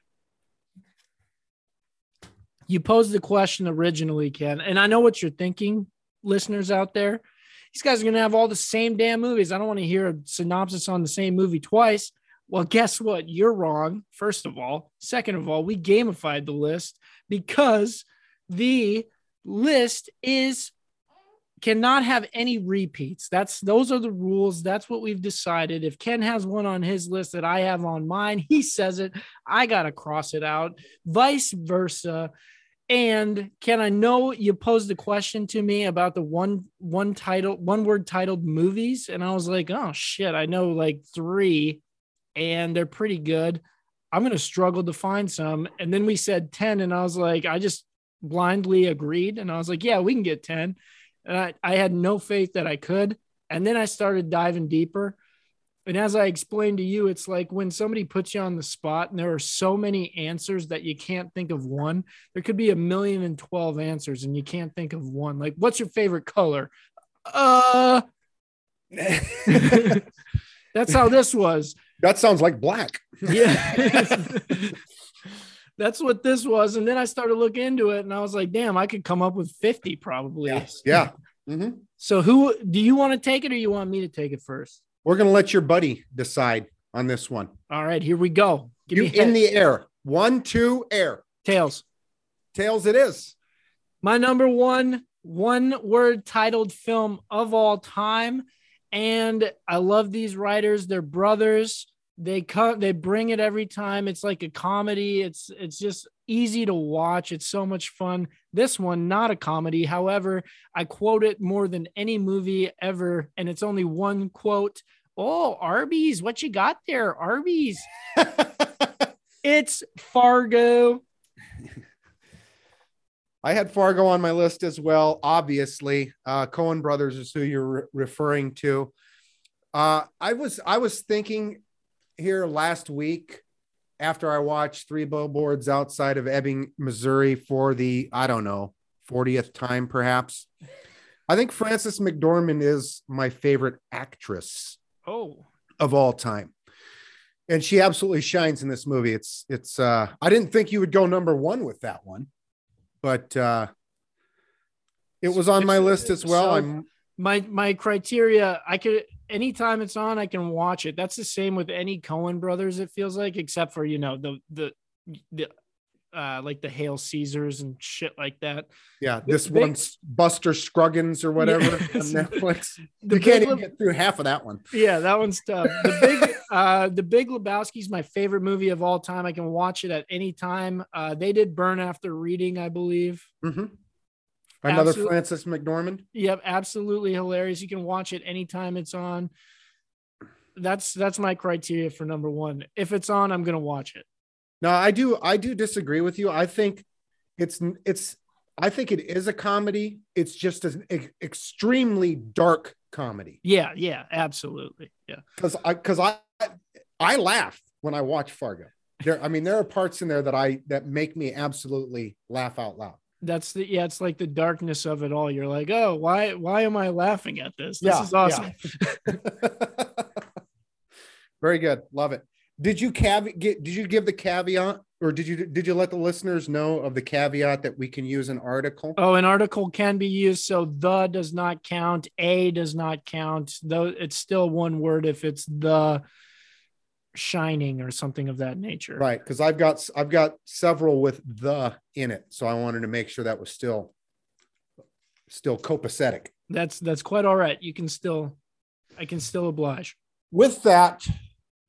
You posed the question originally, Ken, and I know what you're thinking, listeners out there. These guys are going to have all the same damn movies. I don't want to hear a synopsis on the same movie twice. Well, guess what? You're wrong, first of all. Second of all, we gamified the list because the list is cannot have any repeats. That's those are the rules. That's what we've decided. If Ken has one on his list that I have on mine, he says it. I got to cross it out. Vice versa. And Ken, I know you posed a question to me about the one one title, one word titled movies, and I was like, oh shit, I know like three, and they're pretty good. I'm gonna struggle to find some. And then we said 10, and I was like, I just blindly agreed, and I was like, yeah, we can get 10. And I, I had no faith that I could. And then I started diving deeper. And as I explained to you, it's like when somebody puts you on the spot and there are so many answers that you can't think of one. There could be a million and 12 answers and you can't think of one. Like, what's your favorite color? Uh, that's how this was. that sounds like black. Yeah. that's what this was. And then I started looking into it and I was like, damn, I could come up with 50 probably. Yeah. Mhm. So who do you want to take it or you want me to take it first? We're gonna let your buddy decide on this one. All right, here we go. Give You me in the air. One, two, air. tails. Tails. It is. My number one one word titled film of all time. And I love these writers. They're brothers. They come, they bring it every time. It's like a comedy. It's it's just easy to watch. It's so much fun. This one, not a comedy. However, I quote it more than any movie ever, and it's only one quote. Oh, Arby's, what you got there? Arby's. It's Fargo. I had Fargo on my list as well. Obviously, uh, Coen Brothers is who you're re- referring to. Uh, I was I was thinking here last week after I watched Three Billboards Outside of Ebbing, Missouri for the I don't know 40th time perhaps. I think Frances McDormand is my favorite actress Oh, of all time. And she absolutely shines in this movie. It's it's uh I didn't think you would go number 1 with that one. But uh it was on my list as well. So- I'm my my criteria i could anytime it's on i can watch it that's the same with any coen brothers it feels like except for you know the the the uh, like the Hail Caesars and shit like that. Yeah, this one's Buster Scruggins or whatever Yes. on Netflix. The you can't even get through half of that one. Yeah, that one's tough. The big, uh, the Big Lebowski is my favorite movie of all time. I can watch it at any time. Uh, they did Burn After Reading, I believe. Mhm. Another Absolute- Frances McDormand. Yep, absolutely hilarious. You can watch it anytime it's on. That's that's my criteria for number one. If it's on, I'm gonna watch it. No, I do. I do disagree with you. I think it's it's. I think it is a comedy. It's just an ex- extremely dark comedy Yeah, yeah, absolutely. Yeah. because I because I I laugh when I watch Fargo. There, I mean, there are parts in there that I that make me absolutely laugh out loud. That's the yeah, it's like the darkness of it all. You're like, oh, why why am I laughing at this? This Yeah, is awesome. Very good. Love it. Did you caveat? Did you give the caveat, or did you did you let the listeners know of the caveat that we can use an article? Oh, an article can be used. So the does not count. A does not count. Though it's still one word if it's the shining or something of that nature. Right, because I've got I've got several with the in it, so I wanted to make sure that was still still copacetic. That's that's quite all right. You can still I can still oblige. With that,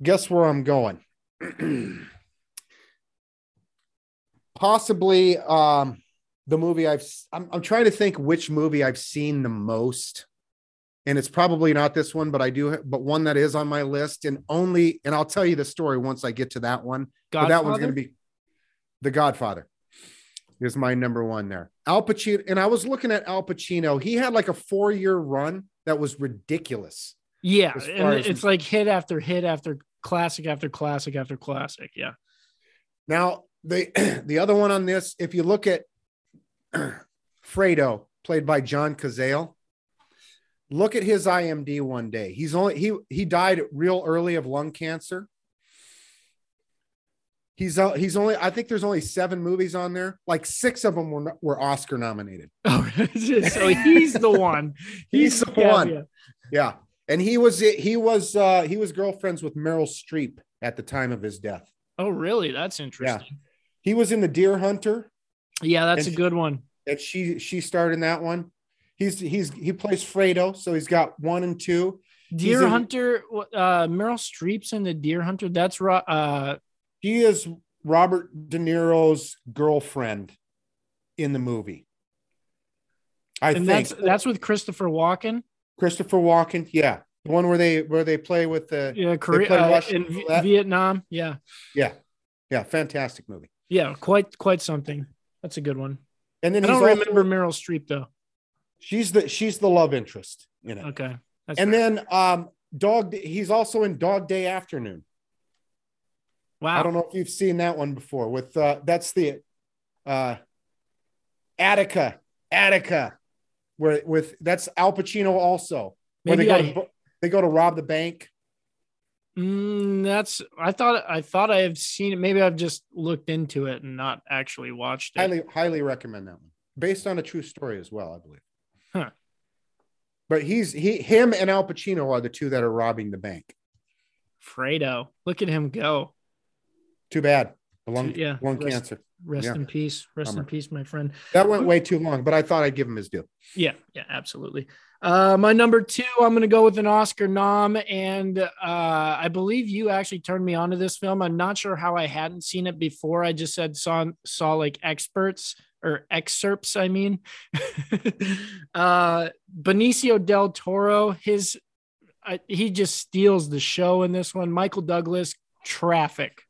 guess where I'm going? Possibly um the movie I've I'm, I'm trying to think which movie I've seen the most. And it's probably not this one, but I do, but one that is on my list, and only, and I'll tell you the story once I get to that one. But that one's Godfather? going to be The Godfather. Is my number one there. Al Pacino, and I was looking at Al Pacino. He had like a four year run that was ridiculous. Yeah, and far as- it's like hit after hit after classic after classic after classic. Yeah. Now, the the other one on this, if you look at Fredo, played by John Cazale, look at his IMD one day. He's only he he died real early of lung cancer. He's uh, he's only I think there's only seven movies on there. Like six of them were were Oscar nominated. Oh, so he's the one. He's the yeah, one. yeah. Yeah, and he was he was uh, he was girlfriends with Meryl Streep at the time of his death. Oh, really? That's interesting. He was in The Deer Hunter. Yeah, that's a good one. and she she starred in that one. He's he's he plays Fredo, so he's got one and two. Deer Hunter, uh, Meryl Streep's in the Deer Hunter. That's uh, He is Robert De Niro's girlfriend in the movie. I and think that's that's with Christopher Walken. Christopher Walken. Yeah, the one where they where they play with the Yeah, Korea uh, in V- Vietnam. Yeah, yeah yeah fantastic movie. yeah, quite quite something. That's a good one. And then I don't also- remember Meryl Streep though. She's the she's the love interest in it. Okay, that's And fair. then um Dog he's also in Dog Day Afternoon. wow, I don't know if you've seen that one before. With uh, that's the uh, Attica, Attica, where with that's Al Pacino also. Where Maybe they go, I- to, they go to rob the bank. Mm, that's I thought I thought I have seen it. Maybe I've just looked into it and not actually watched it. Highly, highly recommend that one. Based on a true story as well, I believe. But he's he him and Al Pacino are the two that are robbing the bank. Fredo, look at him go. Too bad. The lung, Yeah, lung rest- cancer. Rest Yeah. in peace. Rest in peace, my friend. That went way too long, but I thought I'd give him his due. Yeah, yeah, absolutely. Uh, my number two, I'm going to go with an Oscar nom, and uh, I believe you actually turned me on to this film. I'm not sure how I hadn't seen it before. I just said saw saw like experts or excerpts. I mean, uh, Benicio del Toro. His I, he just steals the show in this one. Michael Douglas, Traffic.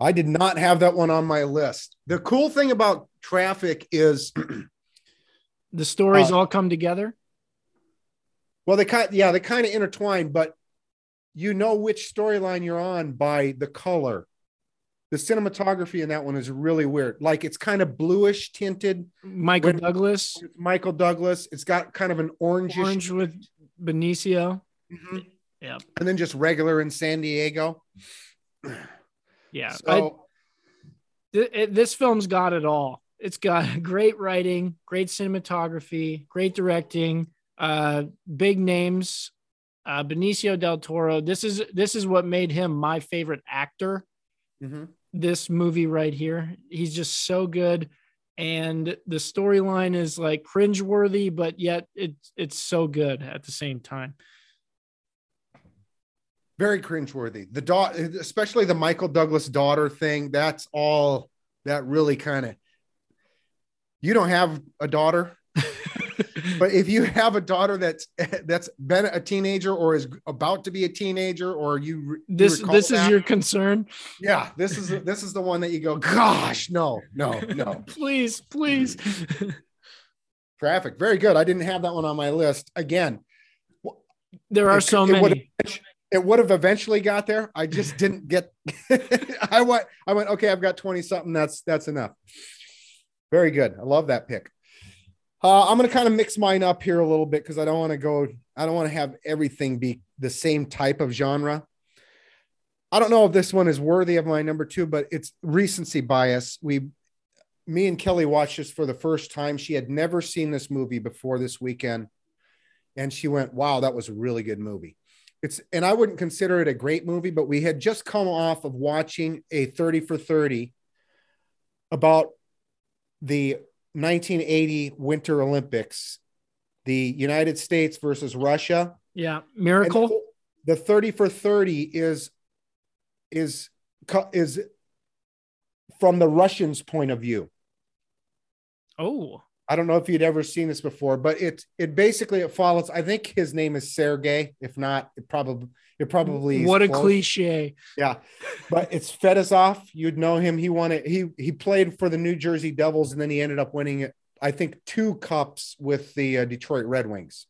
I did not have that one on my list. The cool thing about traffic is The stories Uh, all come together. Well, they kind yeah, they kind of intertwine, but you know which storyline you're on by the color. The cinematography in that one is really weird. Like it's kind of bluish tinted. Michael when- Douglas, Michael Douglas. It's got kind of an orangish, Orange with Benicio. Mhm. Yeah. and then just regular in San Diego. Yeah. So I- th- it- this film's got it all. It's got great writing, great cinematography, great directing, uh, big names. Uh, Benicio del Toro. This is this is what made him my favorite actor. Mm-hmm. This movie right here. He's just so good, and the storyline is like cringeworthy, but yet it's it's so good at the same time. Very cringeworthy. The daughter, especially the Michael Douglas daughter thing. That's all. That really kind of. You don't have a daughter, but if you have a daughter that's that's been a teenager or is about to be a teenager, or you you this recall this is that, your concern. yeah, this is this is the one that you go, gosh, no, no, no. please, please. Traffic, very good. I didn't have that one on my list. Again, there are It- so it many. it would have eventually got there. I just didn't get. I went. I went. Okay, I've got twenty something. That's that's enough. Very good. I love that pick. Uh, I'm going to kind of mix mine up here a little bit because I don't want to go. I don't want to have everything be the same type of genre. I don't know if this one is worthy of my number two, but it's recency bias. We, me and Kelly watched this for the first time. She had never seen this movie before this weekend, and she went, "Wow, that was a really good movie." it's and I wouldn't consider it a great movie, but we had just come off of watching a 30 for 30 about the 1980 Winter Olympics, the United States versus Russia. Yeah, miracle. the 30 for 30 is is is from the Russians' point of view. Oh, I don't know if you'd ever seen this before, but it it basically it follows. I think his name is Sergey. If not, it probably it probably is what a close. cliche. Yeah, but it's Fetisov. You'd know him. He won it. He he played for the New Jersey Devils, and then he ended up winning it. I think two cups with the uh, Detroit Red Wings.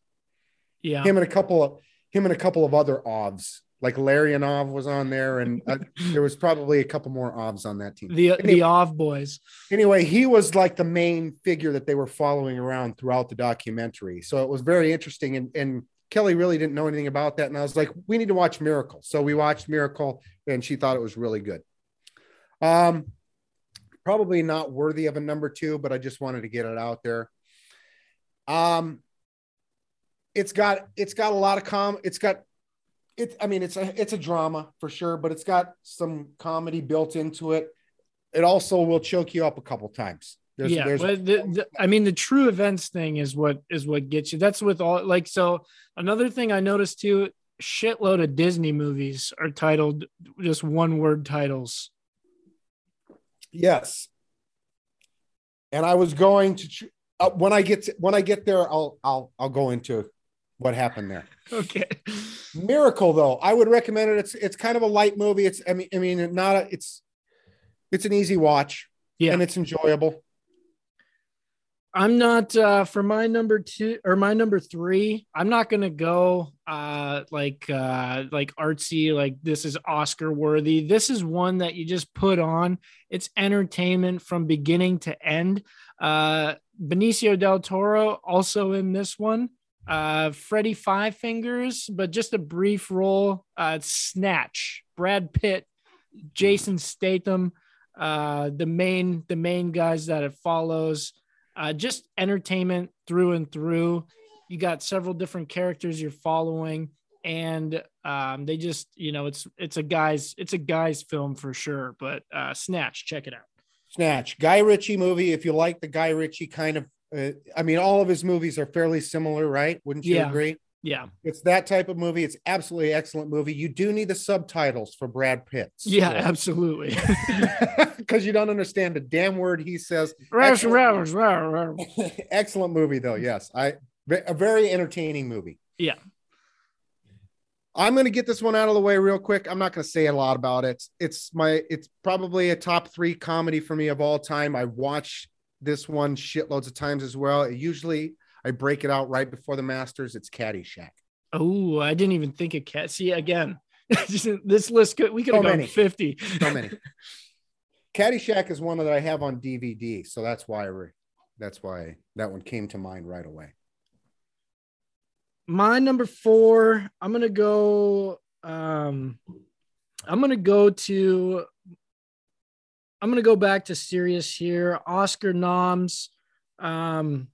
Yeah. Him and a couple of him and a couple of other Ovs, like Larry Larionov was on there, and uh, there was probably a couple more Ovs on that team. the Anyway- the Ov boys. anyway, he was like the main figure that they were following around throughout the documentary. So it was very interesting. And, and Kelly really didn't know anything about that. And I was like, we need to watch Miracle. So we watched Miracle and she thought it was really good. Um, probably not worthy of a number two, but I just wanted to get it out there. Um, it's got it's got a lot of com. It's got it. I mean, it's a it's a drama for sure, but it's got some comedy built into it. It also will choke you up a couple times. There's, yeah, there's but the, the, I mean, the true events thing is what is what gets you. That's with all like so. Another thing I noticed too, shitload of Disney movies are titled just one word titles. yes. And I was going to uh, when I get to, when I get there, I'll I'll I'll go into what happened there. Okay. Miracle though, I would recommend it. It's it's kind of a light movie. It's I mean I mean not a it's it's an easy watch Yeah. and it's enjoyable. I'm not uh for my number two or my number three. I'm not gonna go uh like uh like artsy, like this is Oscar worthy. This is one that you just put on. It's entertainment from beginning to end. Uh Benicio del Toro also in this one. Uh Freddie Five Fingers, but just a brief role. Uh Snatch, Brad Pitt, Jason Statham, uh the main the main guys that it follows uh, just entertainment through and through. You got several different characters you're following, and um, they just, you know, it's it's a guys it's a guys film for sure. But uh, Snatch, check it out. Snatch, Guy Ritchie movie. If you like the Guy Ritchie kind of, uh, I mean, all of his movies are fairly similar, right? Wouldn't you Yeah. agree? Yeah, It's that type of movie. It's absolutely excellent movie. You do need the subtitles for Brad Pitt. yeah, absolutely. because you don't understand the damn word he says. Excellent, excellent movie, though. Yes, I a very entertaining movie. Yeah. I'm going to get this one out of the way real quick. I'm not going to say a lot about it. It's my it's probably a top three comedy for me of all time. I watch this one shitloads of times as well. Usually I break it out right before the Masters. It's Caddyshack. Oh, I didn't even think of cat. See again, this list could we could So have many. fifty. So many. Caddyshack is one that I have on DVD, so that's why I re- that's why that one came to mind right away. my number four i'm gonna go um i'm gonna go to i'm gonna go back to serious here oscar noms um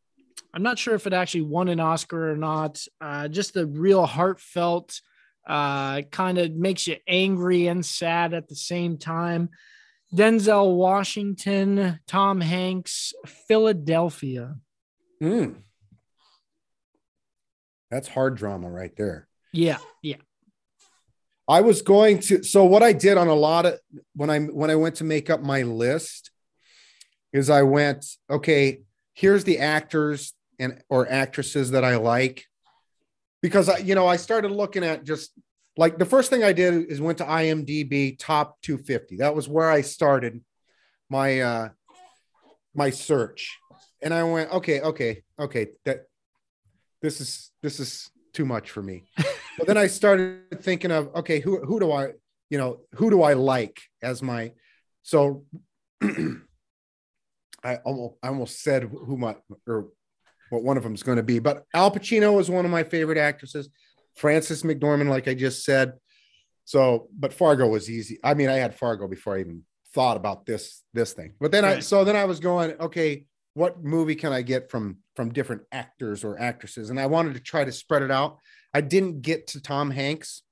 I'm not sure if it actually won an Oscar or not. Uh, just the real heartfelt, uh, kind of makes you angry and sad at the same time. Denzel Washington, Tom Hanks, Philadelphia. Mm. That's hard drama right there. Yeah, yeah. I was going to so what I did on a lot of when I when I went to make up my list is I went, okay, here's the actors and or actresses that I like. Because I, you know, I started looking at just like the first thing I did is went to IMDb top 250. That was where I started my uh my search. And I went, okay, okay, okay, that this is this is too much for me. but then I started thinking of okay, who who do I, you know, who do I like as my so I almost I almost said who my or what one of them is going to be, but Al Pacino is one of my favorite actresses. Frances McDormand, like I just said. So, but Fargo was easy. I mean, I had Fargo before I even thought about this this thing. But then right. I so then I was going, okay, what movie can I get from from different actors or actresses? And I wanted to try to spread it out. I didn't get to Tom Hanks,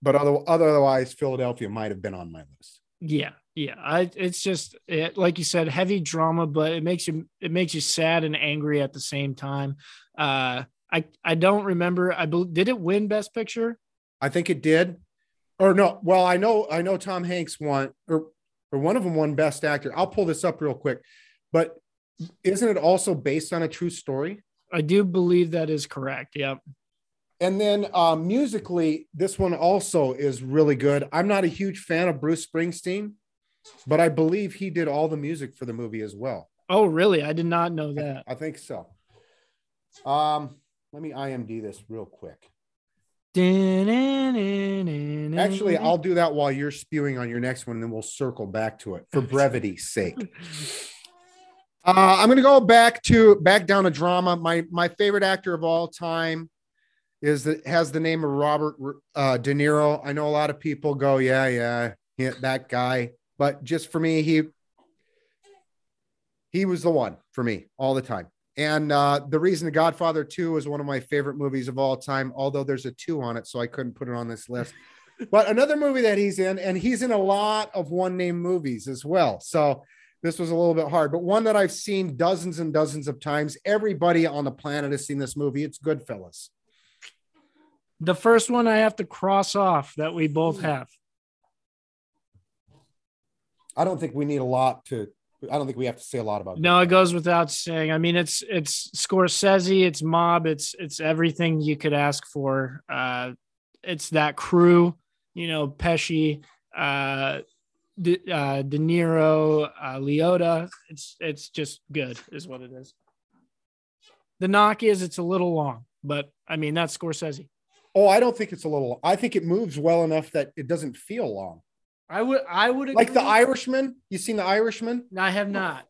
but other, otherwise, Philadelphia might have been on my list. Yeah, yeah. I it's just it, like you said, heavy drama, but it makes you it makes you sad and angry at the same time. Uh, I I don't remember. I believe did it win Best Picture? I think it did. Or no, well, I know I know Tom Hanks won or or one of them won Best Actor. I'll pull this up real quick, but isn't it also based on a true story? I do believe that is correct. Yep. And then uh, musically, this one also is really good. I'm not a huge fan of Bruce Springsteen, but I believe he did all the music for the movie as well. Oh, really? I did not know that. I, I think so. Um, let me IMD this real quick. Actually, I'll do that while you're spewing on your next one, and then we'll circle back to it for brevity's sake. Uh, I'm going to go back to back down to drama. My my favorite actor of all time is that has the name of Robert uh, De Niro. I know a lot of people go, yeah, yeah, yeah, that guy. But just for me, he he was the one for me all the time. And uh, the reason The Godfather 2 is one of my favorite movies of all time, although there's a two on it, so I couldn't put it on this list. but another movie that he's in, and he's in a lot of one name movies as well. So this was a little bit hard, but one that I've seen dozens and dozens of times. Everybody on the planet has seen this movie. It's Goodfellas. The first one I have to cross off that we both have. I don't think we need a lot to I don't think we have to say a lot about. No, it goes without saying. I mean, it's it's Scorsese, it's Mob, it's it's everything you could ask for. Uh, it's that crew, you know, Pesci, uh, De, uh, De Niro, uh, Liotta. It's it's just good, is what it is. The knock is it's a little long, but I mean that's Scorsese. Oh, I don't think it's a little. I think it moves well enough that it doesn't feel long. I would I would like the Irishman. You seen the Irishman? No, I have not.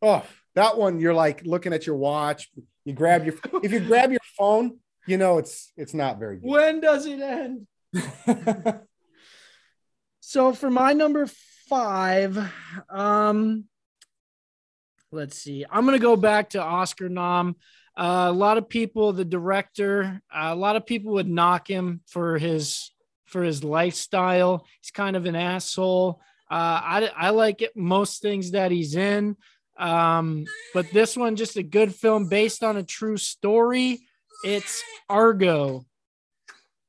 Oh, that one you're like looking at your watch. You grab your if you grab your phone, you know it's it's not very good. When does it end? so for my number five, um, let's see. I'm gonna go back to Oscar nom. Uh, a lot of people, the director, uh, a lot of people would knock him for his for his lifestyle. He's kind of an asshole. Uh, I, I like it, most things that he's in. Um, but this one, just a good film based on a true story. It's Argo.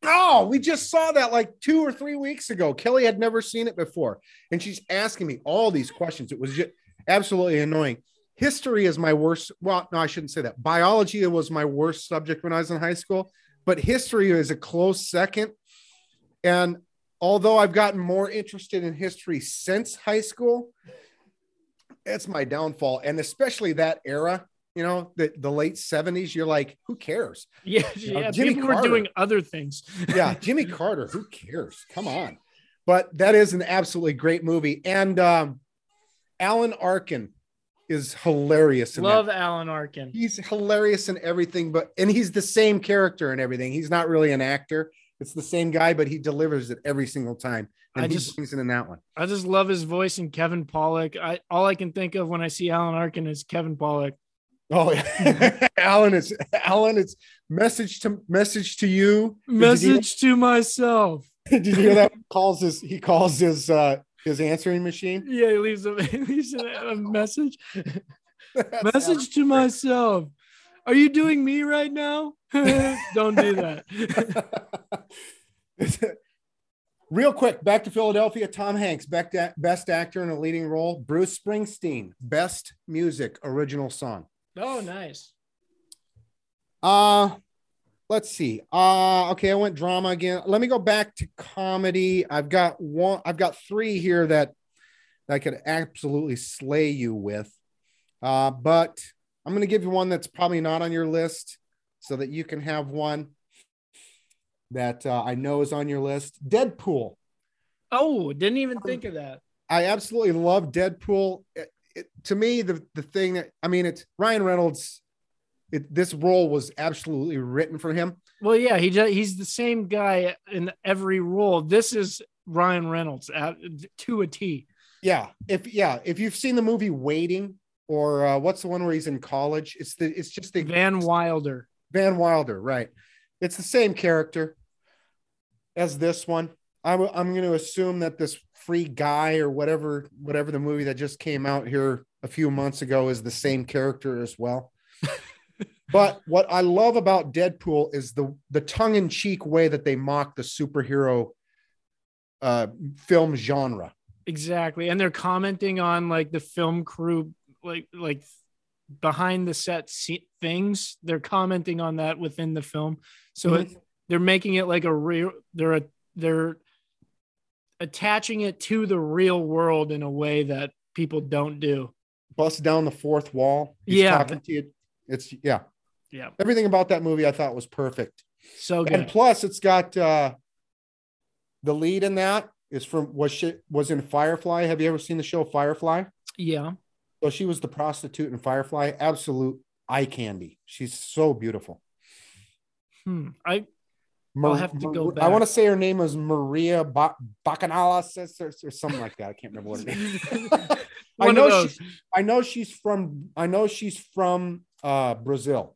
Oh, we just saw that like two or three weeks ago. Kelly had never seen it before, and she's asking me all these questions. It was just absolutely annoying. History is my worst. Well, no, I shouldn't say that. Biology was my worst subject when I was in high school, but history is a close second. And although I've gotten more interested in history since high school, it's my downfall. And especially that era, you know, the, the late 70s, you're like, who cares? Yeah, you know, yeah. Jimmy people Carter, were doing other things. yeah, Jimmy Carter, who cares? Come on. But that is an absolutely great movie. And um, Alan Arkin is hilarious. Love that. Alan Arkin. He's hilarious in everything, but and he's the same character and everything. He's not really an actor. It's the same guy, but he delivers it every single time. And I just brings it in that one. I just love his voice and Kevin Pollak. I all I can think of when I see Alan Arkin is Kevin Pollak. Oh, yeah. Alan, it's Alan. It's message to message to you. Did you- Message to myself. Did you hear that? calls his he calls his uh his answering machine. Yeah, he leaves a, he leaves a, a message. Message to myself. Are you doing me right now? Don't do that. Real quick, back to Philadelphia. Tom Hanks, best actor in a leading role. Bruce Springsteen, best music original song. Oh, nice. Uh let's see. Uh okay, I went drama again. Let me go back to comedy. I've got one, I've got three here that I could absolutely slay you with. Uh, but I'm gonna give you one that's probably not on your list so that you can have one that uh, I know is on your list. Deadpool. Oh, didn't even think of that. I absolutely love Deadpool. It- to me, the the thing that I mean, it's Ryan Reynolds. It, this role was absolutely written for him. Well, yeah, he ju- he's the same guy in every role. This is Ryan Reynolds at, to a T. Yeah, if yeah, if you've seen the movie Waiting, or uh, what's the one where he's in college? It's the it's just the Van Wilder. Van Wilder, right? It's the same character as this one. I w- I'm going to assume that this free guy or whatever whatever the movie that just came out here a few months ago is the same character as well. but what I love about Deadpool is the the tongue in cheek way that they mock the superhero uh, film genre. Exactly. And they're commenting on like the film crew, like, like behind the set things. They're commenting on that within the film. So Mhm. it, they're making it like a real, they're, a, they're attaching it to the real world in a way that people don't do. bust down the fourth wall. Yeah. talking to you. It's yeah. Yeah. Everything about that movie I thought was perfect. So And plus, it's got uh the lead in that is from was she was in Firefly. Have you ever seen the show Firefly? Yeah. So she was the prostitute in Firefly. Absolute eye candy. She's so beautiful. Hmm. I, Mar- I'll have to go Mar- I want to say her name is Maria ba- Bacanales or, or something like that. I can't remember what it is. I know she, I know she's from I know she's from uh Brazil.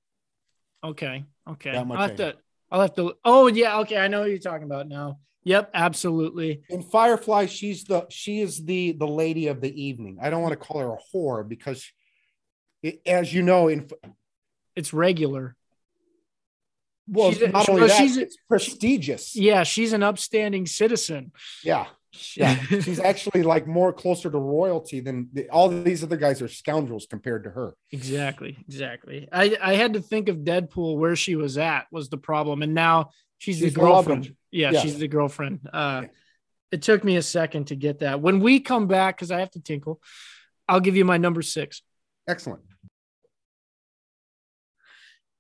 Okay. Okay. I'll have to, I'll have to, oh, yeah. Okay. I know what you're talking about now. Yep. Absolutely. in Firefly, she's the she is the the lady of the evening. I don't want to call her a whore because, it, as you know, in It's regular. Well, She's not only well, that, she's- it's prestigious. Yeah. She's an upstanding citizen. Yeah, yeah. she's actually like more closer to royalty than the, all these other guys are scoundrels compared to her. Exactly, exactly. I I had to think of Deadpool where she was at was the problem, and now she's, She's the girlfriend. Yeah, Yeah. she's the girlfriend. Uh, Yeah. It took me a second to get that. When we come back, because I have to tinkle, I'll give you my number six. Excellent.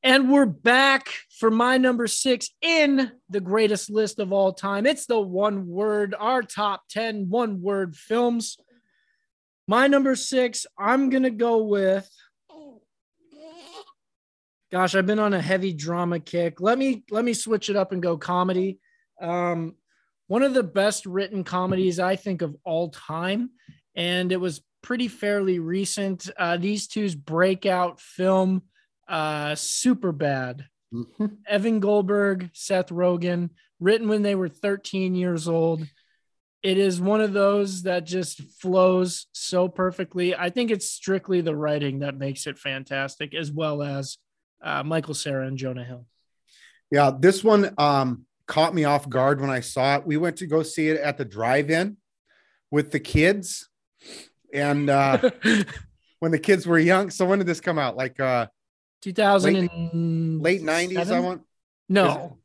And we're back for my number six in the greatest list of all time. It's the one word, our top 10 one word films. My number six, I'm going to go with. Gosh, I've been on a heavy drama kick. Let me let me switch it up and go comedy. Um, one of the best written comedies I think of all time, and it was pretty fairly recent. Uh, these two's breakout film, uh, Super Bad. Mhm. Evan Goldberg, Seth Rogen, written when they were 13 years old. It is one of those that just flows so perfectly. I think it's strictly the writing that makes it fantastic, as well as uh, Michael Cera and Jonah Hill. Yeah, this one um, caught me off guard when I saw it. We went to go see it at the drive-in with the kids, and uh, when the kids were young. So when did this come out? Like uh, 2000 and late '90s? I want. No,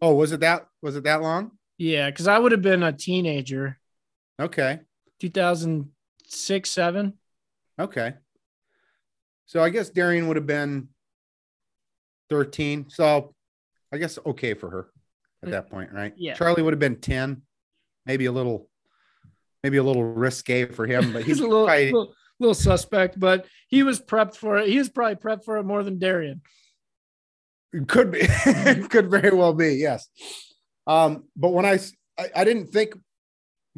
Oh, was it that? Was it that long? yeah, because I would have been a teenager. Okay. 2006, seven. Okay. So I guess Darian would have been 13. So I guess okay for her at uh, that point, right? Yeah. Charlie would have been 10, maybe a little, maybe a little risque for him, but He's he's a little, probably- little, little suspect, but he was prepped for it. He was probably prepped for it more than Darian. It could be, It could very well be, yes. Um, but when I I didn't think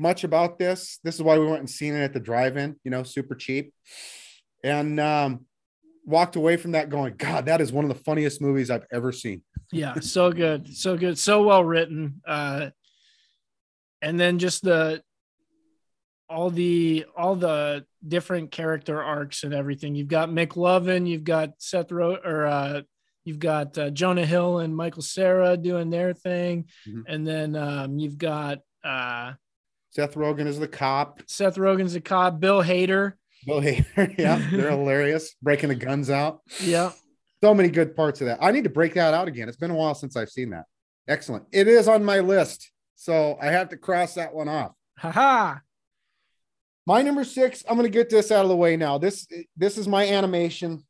much about this. This is why we went and seen it at the drive-in, you know, super cheap. And um, walked away from that going, God, that is one of the funniest movies I've ever seen. yeah, so good, so good, so well written. Uh, and then just the all the all the different character arcs and everything. You've got McLovin, you've got Seth Ro- or uh, you've got uh, Jonah Hill and Michael Cera doing their thing, Mhm. and then um, you've got uh, Seth Rogen is the cop. Seth Rogen's a cop, Bill Hader. Bill Hader. yeah, they're hilarious. Breaking the guns out. Yeah, So many good parts of that. I need to break that out again. It's been a while since I've seen that. Excellent. It is on my list. So I have to cross that one off. haha. My number six, I'm gonna get this out of the way now. This this is my animation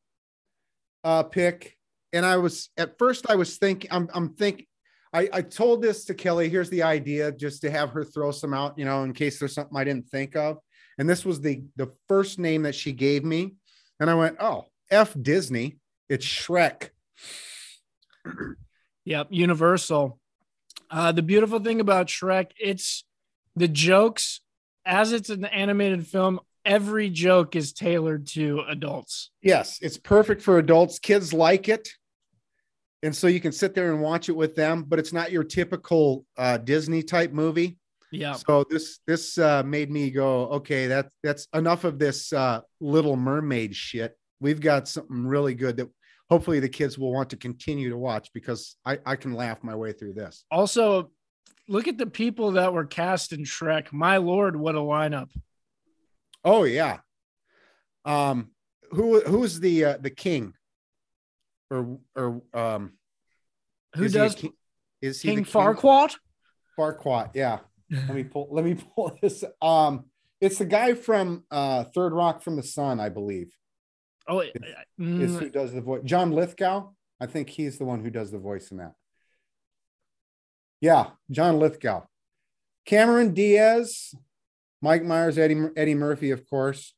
uh pick. And I was at first I was thinking, I'm I'm thinking I, I told this to Kelly. Here's the idea, just to have her throw some out, you know, in case there's something I didn't think of. And this was the the first name that she gave me. And I went, oh, F Disney. It's Shrek. Yep, Universal. Uh, the beautiful thing about Shrek, it's the jokes as it's an animated film. Every joke is tailored to adults. Yes, it's perfect for adults. Kids like it. And so you can sit there and watch it with them, but it's not your typical uh, Disney type movie. Yeah, So this this uh, made me go, okay, that that's enough of this uh, Little Mermaid shit. We've got something really good that hopefully the kids will want to continue to watch because I, I can laugh my way through this. Also, look at the people that were cast in Shrek. My lord, what a lineup! Oh yeah. Um, who who's the uh, the king? Or or um, Who is he does king? Is he King the Farquaad? Farquaad, yeah. Let me pull. Let me pull this. Um, it's the guy from uh Third Rock from the Sun, I believe. Oh, Is mm, who does the voice? John Lithgow. I think he's the one who does the voice in that. Yeah, John Lithgow. Cameron Diaz, Mike Myers, Eddie Eddie Murphy, of course.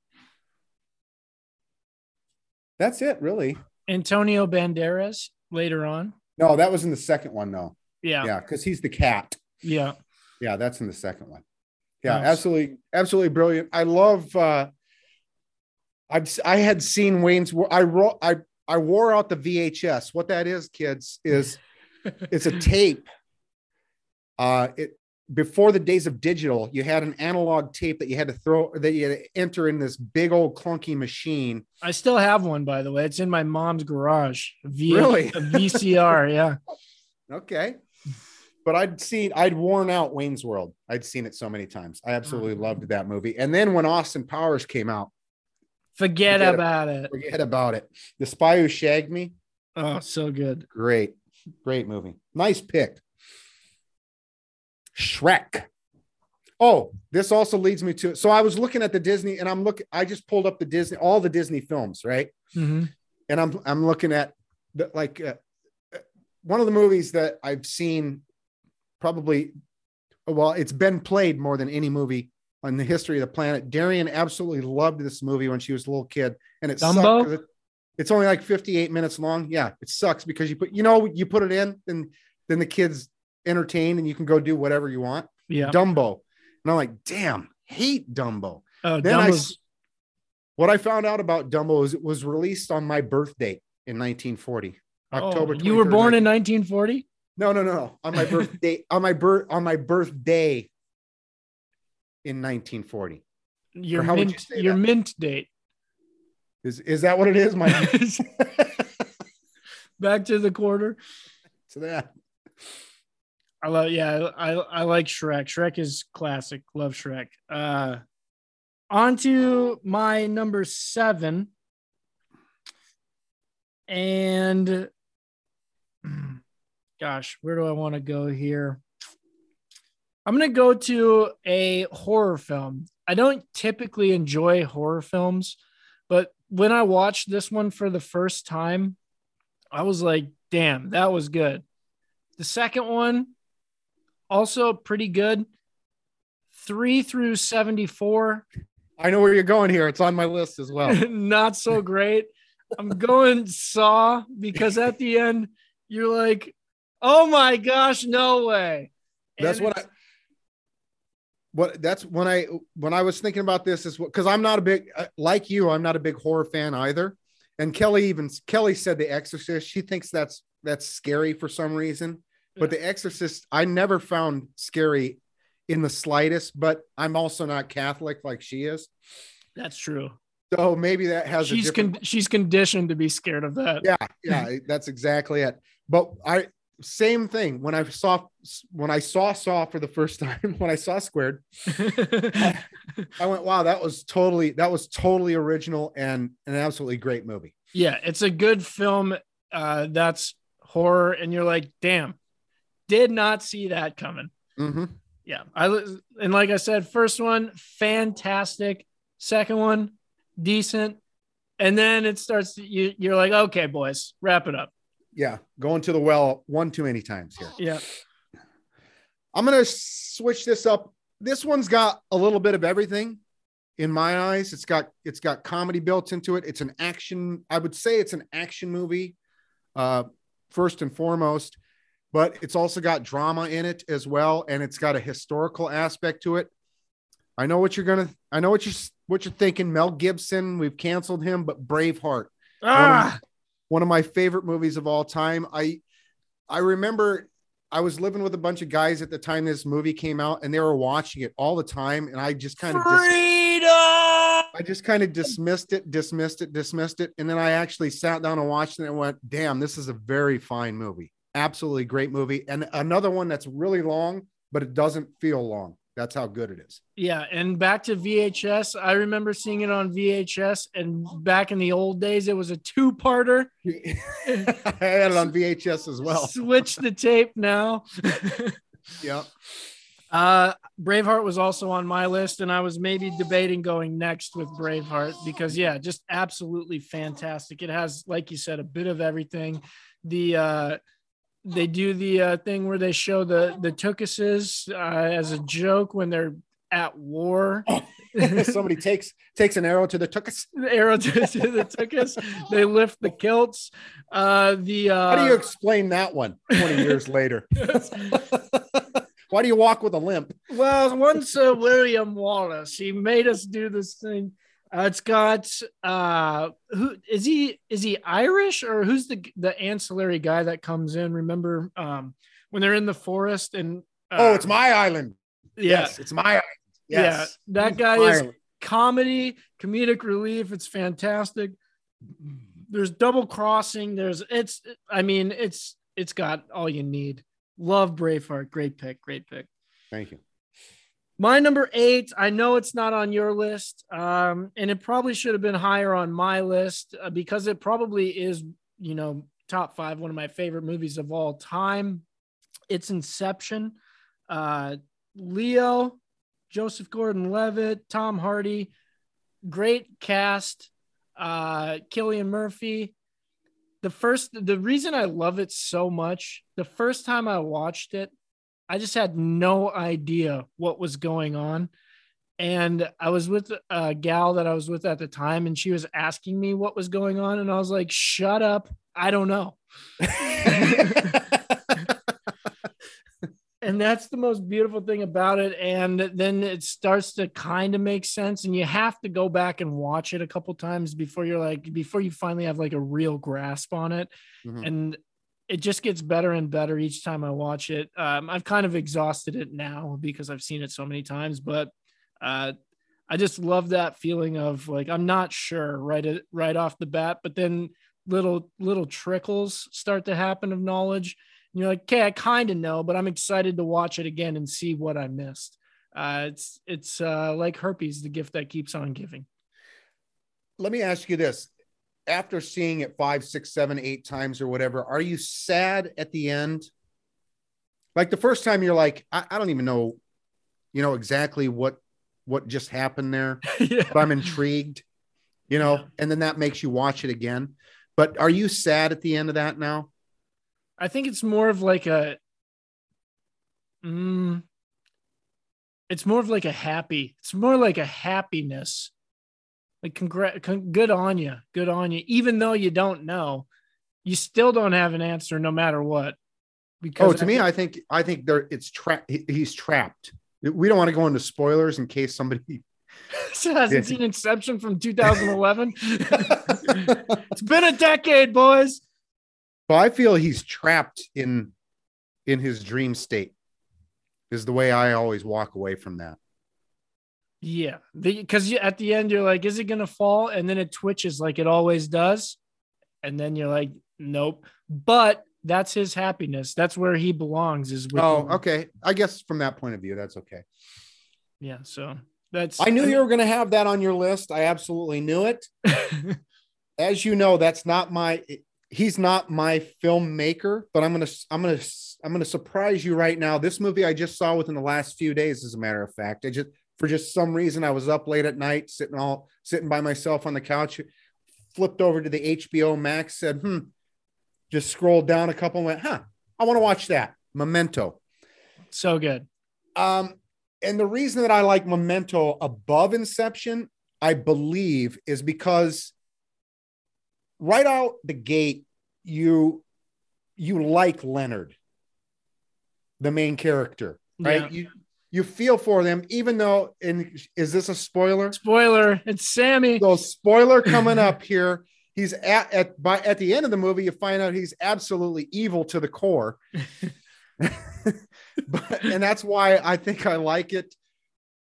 That's it, really. Antonio Banderas later on. No, that was in the second one, though. Yeah, Yeah, because he's the cat. yeah. Yeah, that's in the second one. Yeah, Nice. absolutely, absolutely brilliant. I love. uh I've I had seen Wayne's. I wrote. I I wore out the VHS. What that is, kids, is it's a tape. Uh, it before the days of digital, you had an analog tape that you had to throw that you had to enter in this big old clunky machine. I still have one, by the way. It's in my mom's garage. V- Really? A VCR. Yeah. Okay. But I'd seen, I'd worn out Wayne's World. I'd seen it so many times. I absolutely loved that movie. And then when Austin Powers came out, Forget, Forget about it. forget about it. The Spy Who Shagged Me, Oh, so good. great, great movie. Nice pick. Shrek. Oh, this also leads me to. So I was looking at the Disney, and I'm looking. I just pulled up the Disney, all the Disney films, right? Mhm. and I'm I'm looking at the, like uh, uh, one of the movies that I've seen probably well it's been played more than any movie on the history of the planet. Darian absolutely loved this movie when she was a little kid, and it sucked it- it's only like 58 minutes long. Yeah, it sucks because you put you know you put it in and then the kids entertain and you can go do whatever you want. Yeah. Dumbo, and I'm like, damn, hate Dumbo. Oh, Then I Dumbo's- what I found out about Dumbo is it was released on my birthday in 1940, oh, October. you were 23rd, born in 1940? No, no, no. On my birthday, on my birth, on my birthday in 1940. Your how would you mint, your that? mint date. Is is that what it is? My Back to the quarter. To that I love yeah, I I like Shrek. Shrek is classic. Love Shrek. Uh on to my number seven. And gosh, where do I want to go here? I'm gonna go to a horror film. I don't typically enjoy horror films, but when I watched this one for the first time, I was like, damn, that was good. The second one, also pretty good. Three through 74, I know where you're going here. It's on my list as well. not so great. I'm going Saw because at the end, you're like, oh my gosh, no way. That's what I what that's when I when I was thinking about this is what because I'm not a big uh, like you, I'm not a big horror fan either. And Kelly even Kelly said The Exorcist. She thinks that's that's scary for some reason. But The Exorcist, I never found scary in the slightest. But I'm also not Catholic like she is, That's true. so maybe that has. a She's different- con- she's conditioned to be scared of that. yeah, yeah, that's exactly it. But I same thing when I saw when I saw Saw for the first time when I saw Squared, I went, wow, that was totally that was totally original and an absolutely great movie. yeah, it's a good film. Uh, that's horror, and you're like, damn, did not see that coming. Mm-hmm. Yeah, I and like I said, first one fantastic, second one decent, and then it starts. You you're like, okay, boys, wrap it up. Yeah, going to the well one too many times here. Yeah, I'm gonna switch this up. This one's got a little bit of everything in my eyes. It's got it's got comedy built into it. It's an action. I would say it's an action movie, uh, first and foremost, but it's also got drama in it as well, and it's got a historical aspect to it. I know what you're gonna. I know what you're what you're thinking. Mel Gibson. We've canceled him, but Braveheart ah, one of my favorite movies of all time. I I remember I was living with a bunch of guys at the time this movie came out, and they were watching it all the time, and I just kind of dis- freedom. I just kind of dismissed it, dismissed it, dismissed it, and then I actually sat down and watched it and went, "Damn, this is a very fine movie, absolutely great movie." And another one that's really long, but it doesn't feel long. That's how good it is. Yeah, and back to VHS. I remember seeing it on VHS, and back in the old days, it was a two-parter. I had it on VHS as well. Switch the tape now. Yeah. uh, Braveheart was also on my list, and I was maybe debating going next with Braveheart because, yeah, just absolutely fantastic. It has, like you said, a bit of everything. The uh, they do the uh, thing where they show the the Tookuses uh, as a joke when they're at war. Somebody takes takes an arrow to the tuchus. the arrow to, to the Tookus. They lift the kilts. Uh, the uh, How do you explain that one 20 years later? Why do you walk with a limp? Well, once uh, William Wallace, he made us do this thing. Uh, it's got uh, who is he? Is he Irish or who's the the ancillary guy that comes in? Remember um, when they're in the forest and uh, oh, it's my island. yeah, Yes, it's my island. Yes. yeah. That guy is comedy, comedic relief. It's fantastic. There's double crossing. There's it's. I mean, it's it's got all you need. Love Braveheart. Great pick. Great pick. Thank you. My number eight, I know it's not on your list, um, and it probably should have been higher on my list uh, because it probably is, you know, top five, one of my favorite movies of all time. It's Inception. Uh, Leo, Joseph Gordon Levitt, Tom Hardy, great cast. Uh, Cillian Murphy. The first, the reason I love it so much, the first time I watched it, I just had no idea what was going on. And I was with a gal that I was with at the time, and she was asking me what was going on. And I was like, shut up. I don't know. and that's the most beautiful thing about it. And then it starts to kind of make sense. And you have to go back and watch it a couple times before you're like, before you finally have like a real grasp on it. Mhm. And it just gets better and better each time I watch it. Um, I've kind of exhausted it now because I've seen it so many times, but uh, I just love that feeling of like I'm not sure right right off the bat, but then little little trickles start to happen of knowledge. And you're like, okay, I kind of know, but I'm excited to watch it again and see what I missed. Uh, it's it's uh, like herpes, the gift that keeps on giving. Let me ask you this. After seeing it five, six, seven, eight times or whatever, are you sad at the end? Like the first time you're like, I, I don't even know, you know, exactly what what just happened there. yeah. but I'm intrigued, you know, Yeah. and then that makes you watch it again. But are you sad at the end of that now? I think it's more of like a mm, it's more of like a happy, it's more like a happiness. Like congrat con- good on you. Good on you. Even though you don't know, you still don't have an answer no matter what. Oh, because Oh, to me, I think I think there it's trapped. He's trapped. We don't want to go into spoilers in case somebody So hasn't seen Inception from 2011. it's been a decade, boys. Well, I feel he's trapped in in his dream state. Is the way I always walk away from that. Yeah, because at the end you're like, is it gonna fall? And then it twitches like it always does, and then you're like, nope. But that's his happiness. That's where he belongs. Is with Oh, the- okay. I guess from that point of view, that's okay. yeah. So that's I knew you were to have that on your list. I absolutely knew it. As you know, that's not my. He's not my filmmaker, but I'm gonna I'm gonna I'm gonna surprise you right now. This movie I just saw within the last few days, as a matter of fact. I just for just some reason I was up late at night, sitting all sitting by myself on the couch, flipped over to the HBO Max, said, "Hmm," just scrolled down a couple, and went, "Huh, I want to watch that." Memento. so good. Um, and the reason that I like Memento above Inception, I believe, is because right out the gate, you you like Leonard, the main character, right? Yeah. You you feel for them, even though. And is this a spoiler? Spoiler: It's Sammy. So spoiler coming up here. He's at at by at the end of the movie, you find out he's absolutely evil to the core. but and that's why I think I like it.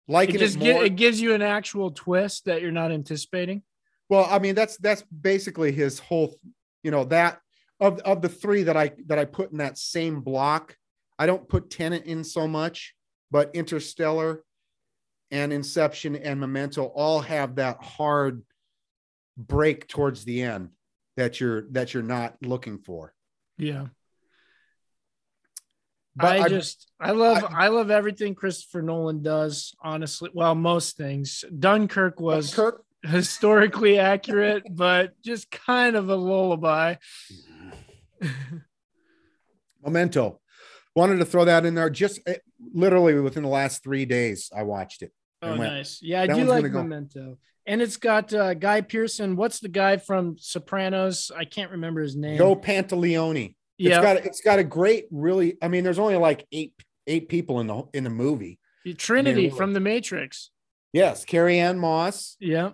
Like It it, just more. gi- it gives you an actual twist that you're not anticipating. well, I mean, that's that's basically his whole, you know, that of of the three that I that I put in that same block. I don't put Tenet in so much, but Interstellar and Inception and Memento all have that hard break towards the end that you're that you're not looking for. Yeah. But I, just I love I- I, love everything Christopher Nolan does, honestly. Well, most things. Dunkirk was Kirk, historically accurate, but just kind of a lullaby. Memento. Wanted to throw that in there. Just eh, literally within the last three days, I watched it. Oh, went, nice. Yeah, I do like go. Memento. And it's got uh, Guy Pearce. What's the guy from Sopranos? I can't remember his name. Joe Pantoliano. yeah, It's got it's got a great, really. I mean, there's only like eight eight people in the in the movie. Trinity really. from The Matrix. Yes, Carrie Ann Moss. Yeah.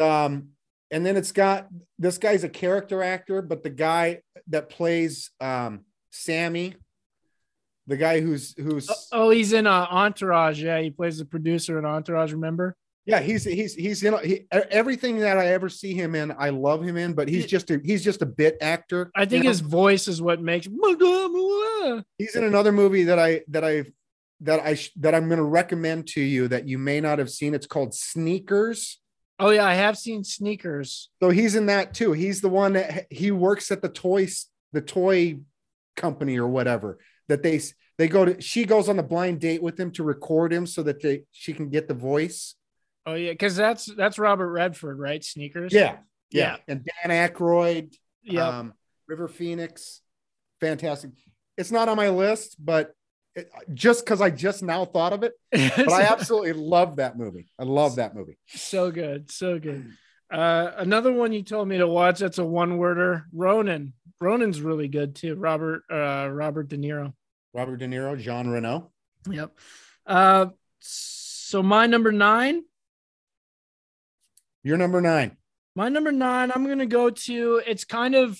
Um, and then it's got this guy's a character actor, but the guy that plays um Sammy, the guy who's who's Oh, oh, he's in uh, Entourage. Yeah, he plays the producer in Entourage. Remember? yeah, he's he's he's in he, everything that I ever see him in, I love him in, but he's just a he's just a bit actor. I think you know? his voice is what makes. He's in another movie that I that I that I that I'm going to recommend to you that you may not have seen. It's called Sneakers. Oh yeah, I have seen Sneakers. So he's in that too. He's the one that he works at the toys the toy company or whatever that they they go to. She goes on the blind date with him to record him so that they she can get the voice. Oh yeah, because that's that's Robert Redford, right? Sneakers. Yeah, Yeah. yeah. And Dan Aykroyd, Yeah. um, River Phoenix, fantastic. It's not on my list, but it, just because I just now thought of it, but I absolutely love that movie. I love that movie. so good, so good. Uh, another one you told me to watch. That's a one-worder. Ronan. Ronan's really good too. Robert uh, Robert De Niro. Robert De Niro, Jean Reno. Yep. Uh, so my number nine. You're number nine. My number nine, I'm gonna go to. It's kind of,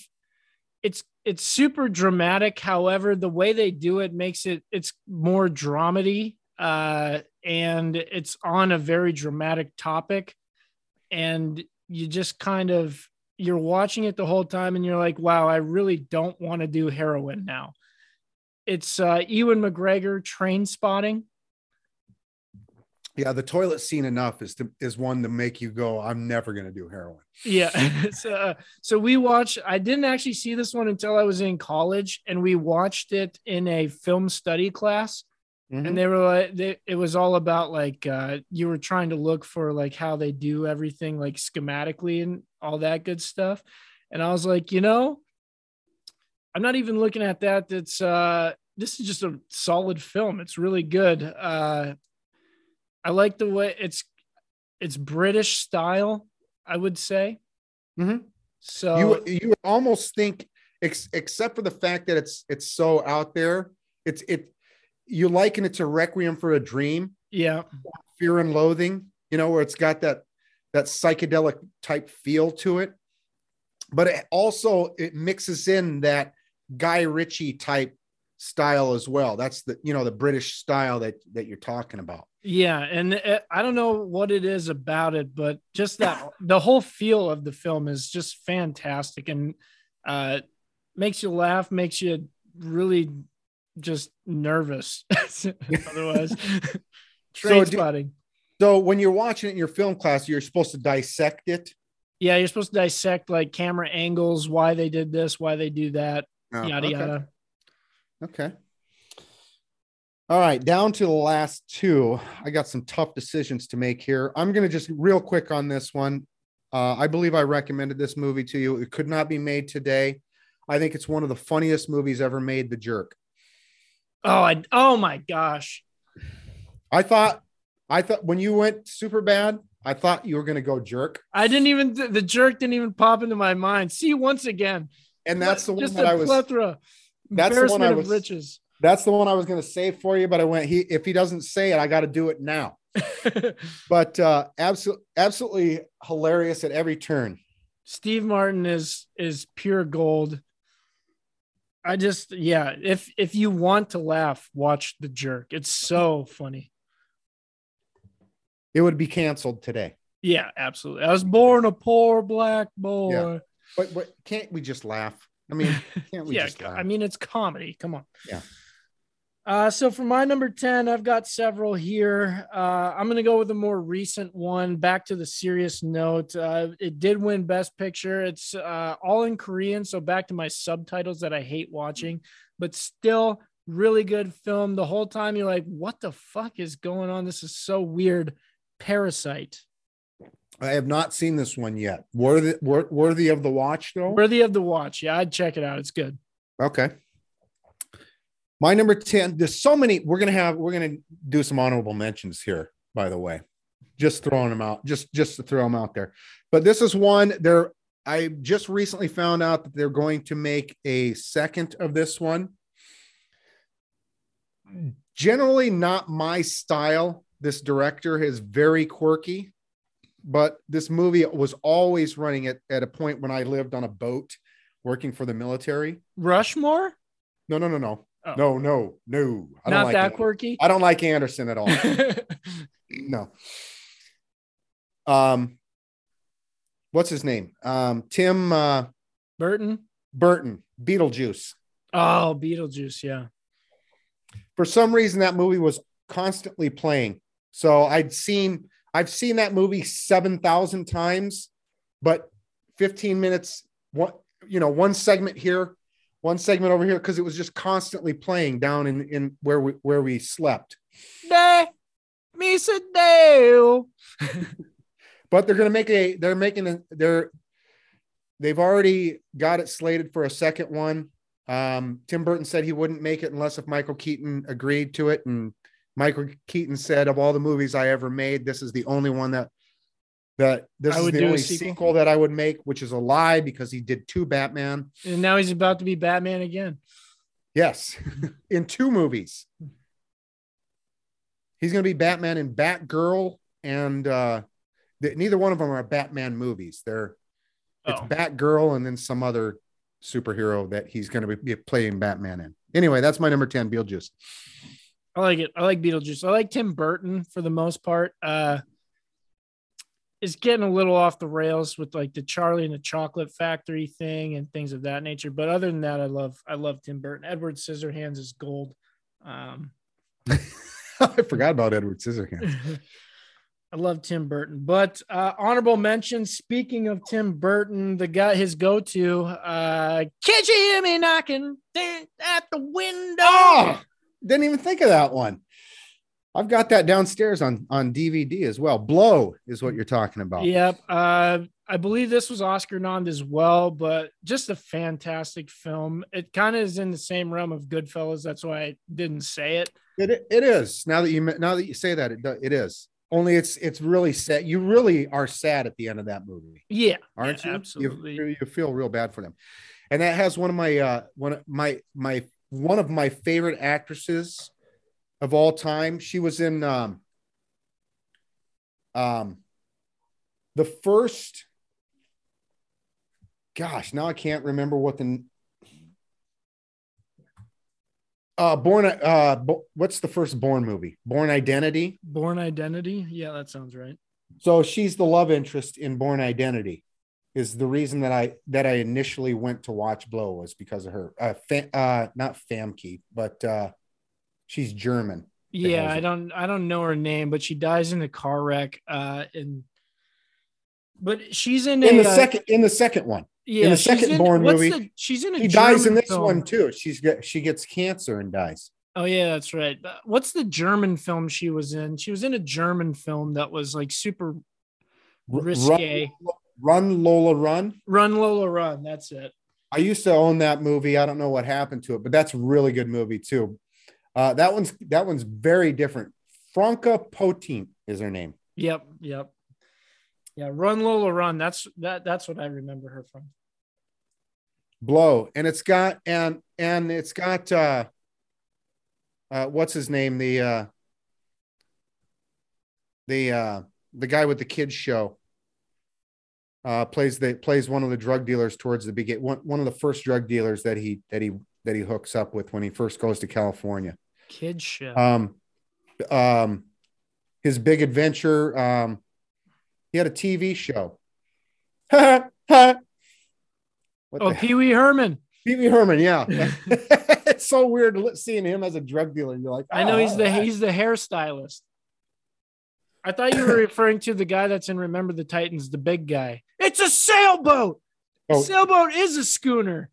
it's it's super dramatic. However, the way they do it makes it it's more dramedy, uh, and it's on a very dramatic topic, and you just kind of you're watching it the whole time, and you're like, wow, I really don't want to do heroin now. It's uh, Ewan McGregor Trainspotting. Yeah, the toilet scene enough is to, is one to make you go, I'm never gonna do heroin. Yeah. so, uh, so we watched, I didn't actually see this one until I was in college, and we watched it in a film study class. Mhm. And they were like, they, it was all about like, uh, you were trying to look for like how they do everything like schematically and all that good stuff. And I was like, you know, I'm not even looking at that. That's, uh, this is just a solid film. It's really good. Uh, I like the way it's, it's British style, I would say. Mm-hmm. So you you almost think, ex- except for the fact that it's it's so out there, it's it you liken it to Requiem for a Dream, yeah, Fear and Loathing. You you know, where it's got that that psychedelic type feel to it. But it also it mixes in that Guy Ritchie type style as well. That's the you know the British style that that you're talking about. Yeah, and it, I don't know what it is about it, but just that the whole feel of the film is just fantastic and uh, makes you laugh, makes you really just nervous. Otherwise, train So do- spotting. So when you're watching it in your film class, you're supposed to dissect it. Yeah, you're supposed to dissect like camera angles, why they did this, why they do that, Oh, yada okay. yada. Okay. All right, down to the last two. I got some tough decisions to make here. I'm going to just real quick on this one. Uh, I believe I recommended this movie to you. It could not be made today. I think it's one of the funniest movies ever made, The Jerk. Oh, I oh my gosh. I thought, I thought when you went super bad, I thought you were going to go jerk. I didn't even the jerk didn't even pop into my mind. See once again. And that's the one just that I was, plethora. That's the one I was- riches. that's the one I was going to save for you. But I went, he, if he doesn't say it, I got to do it now. But uh, absolutely, absolutely hilarious at every turn. Steve Martin is is pure gold. I just yeah, if if you want to laugh, watch The Jerk. It's so funny. It would be canceled today. Yeah, absolutely. I was born a poor black boy. But, but can't we just laugh? I mean, can't we Yeah, just laugh? I mean it's comedy. Come on. Yeah. Uh, so for my number 10, I've got several here. Uh, I'm going to go with a more recent one. Back to the serious note. Uh, it did win Best Picture. It's uh, all in Korean. So back to my subtitles that I hate watching, but still really good film. The whole time you're like, what the fuck is going on? This is so weird. Parasite. I have not seen this one yet. Worthy, wor- worthy of the watch, though. Worthy of the watch. Yeah, I'd check it out. It's good. Okay. My number 10, there's so many. We're going to have, we're going to do some honorable mentions here, by the way. Just throwing them out, just just to throw them out there. But this is one there. I just recently found out that they're going to make a second of this one. Generally, not my style. This director is very quirky, but this movie was always running at, at a point when I lived on a boat working for the military. Rushmore? No, no, no, no, Oh. no, no, no. I don't like that An- quirky. I don't like Anderson at all. no. Um, what's his name? Um, Tim uh, Burton. Burton, Beetlejuice. Oh, Beetlejuice. Yeah. For some reason, that movie was constantly playing. So I'd seen, I've seen that movie seven thousand times, but fifteen minutes, one, you know, one segment here, one segment over here, because it was just constantly playing down in in where we where we slept. Misa Dale. but they're going to make a they're making a they're they've already got it slated for a second one um tim burton said he wouldn't make it unless if michael keaton agreed to it and michael keaton said of all the movies i ever made this is the only one that that this I is the do a only sequel. sequel. that i would make which is a lie because he did two batman And now he's about to be Batman again. yes in two movies he's going to be batman in batgirl and uh th- neither one of them are batman movies they're It's Oh. Batgirl and then some other superhero that he's going to be playing Batman in. Anyway, that's my number 10, Beetlejuice. I like it. I like Beetlejuice. I like Tim Burton for the most part. Uh it's getting a little off the rails with like the Charlie and the Chocolate Factory thing and things of that nature. But other than that, I love I love Tim Burton. Edward Scissorhands is gold. Um I forgot about Edward Scissorhands. I love Tim Burton, but uh, honorable mention. Speaking of Tim Burton, the guy his go-to. Uh, Can't you hear me knocking at the window? Oh, didn't even think of that one. I've got that downstairs on on DVD as well. Blow is what you're talking about. Yep. Uh, I believe this was Oscar nominated as well, but just a fantastic film. It kind of is in the same realm of Goodfellas. That's why I didn't say it. It, it is. Now that you now that you say that, it it is. Only it's it's really sad. You really are sad at the end of that movie. Yeah, aren't yeah, you? Absolutely. You, you feel real bad for them, and that has one of my uh one of my my one of my favorite actresses of all time. She was in um Um, the first, gosh, now I can't remember what the uh born uh what's the first Bourne movie Bourne identity Bourne Identity. Yeah, that sounds right. so she's the love interest in Bourne identity is the reason that i that i initially went to watch blow was because of her uh, fa- uh not famke but uh she's german Yeah, I don't I don't know her name, but she dies in a car wreck. Uh, and but she's in, in a, the uh, second in the second one yeah, in the second in- what's movie, the- she's in a she dies in this film. one too she's got she gets cancer and dies Oh yeah, that's right. Uh, What's the German film she was in? She was in a German film that was like super R- risque. run, run lola run Run Lola Run. That's it. I used to own that movie. I don't know what happened to it, but that's a really good movie too. Uh, that one's that one's very different. Franka Potente is her name. Yep, yep. Yeah, Run Lola Run. That's that. That's what I remember her from. Blow, and it's got and and it's got uh, uh, what's his name? The uh, the uh, the guy with the kids show. Uh, plays the plays one of the drug dealers towards the begin one, one of the first drug dealers that he that he that he hooks up with when he first goes to California. Kid show. um um his big adventure um he had a tv show what oh, Pee Wee Herman. Pee Wee Herman, yeah. it's so weird seeing him as a drug dealer. You're like, I know "Oh, he's the all right." he's the hairstylist. I thought you were referring to the guy that's in Remember the Titans, the big guy. It's a sailboat. A Oh. sailboat is a schooner.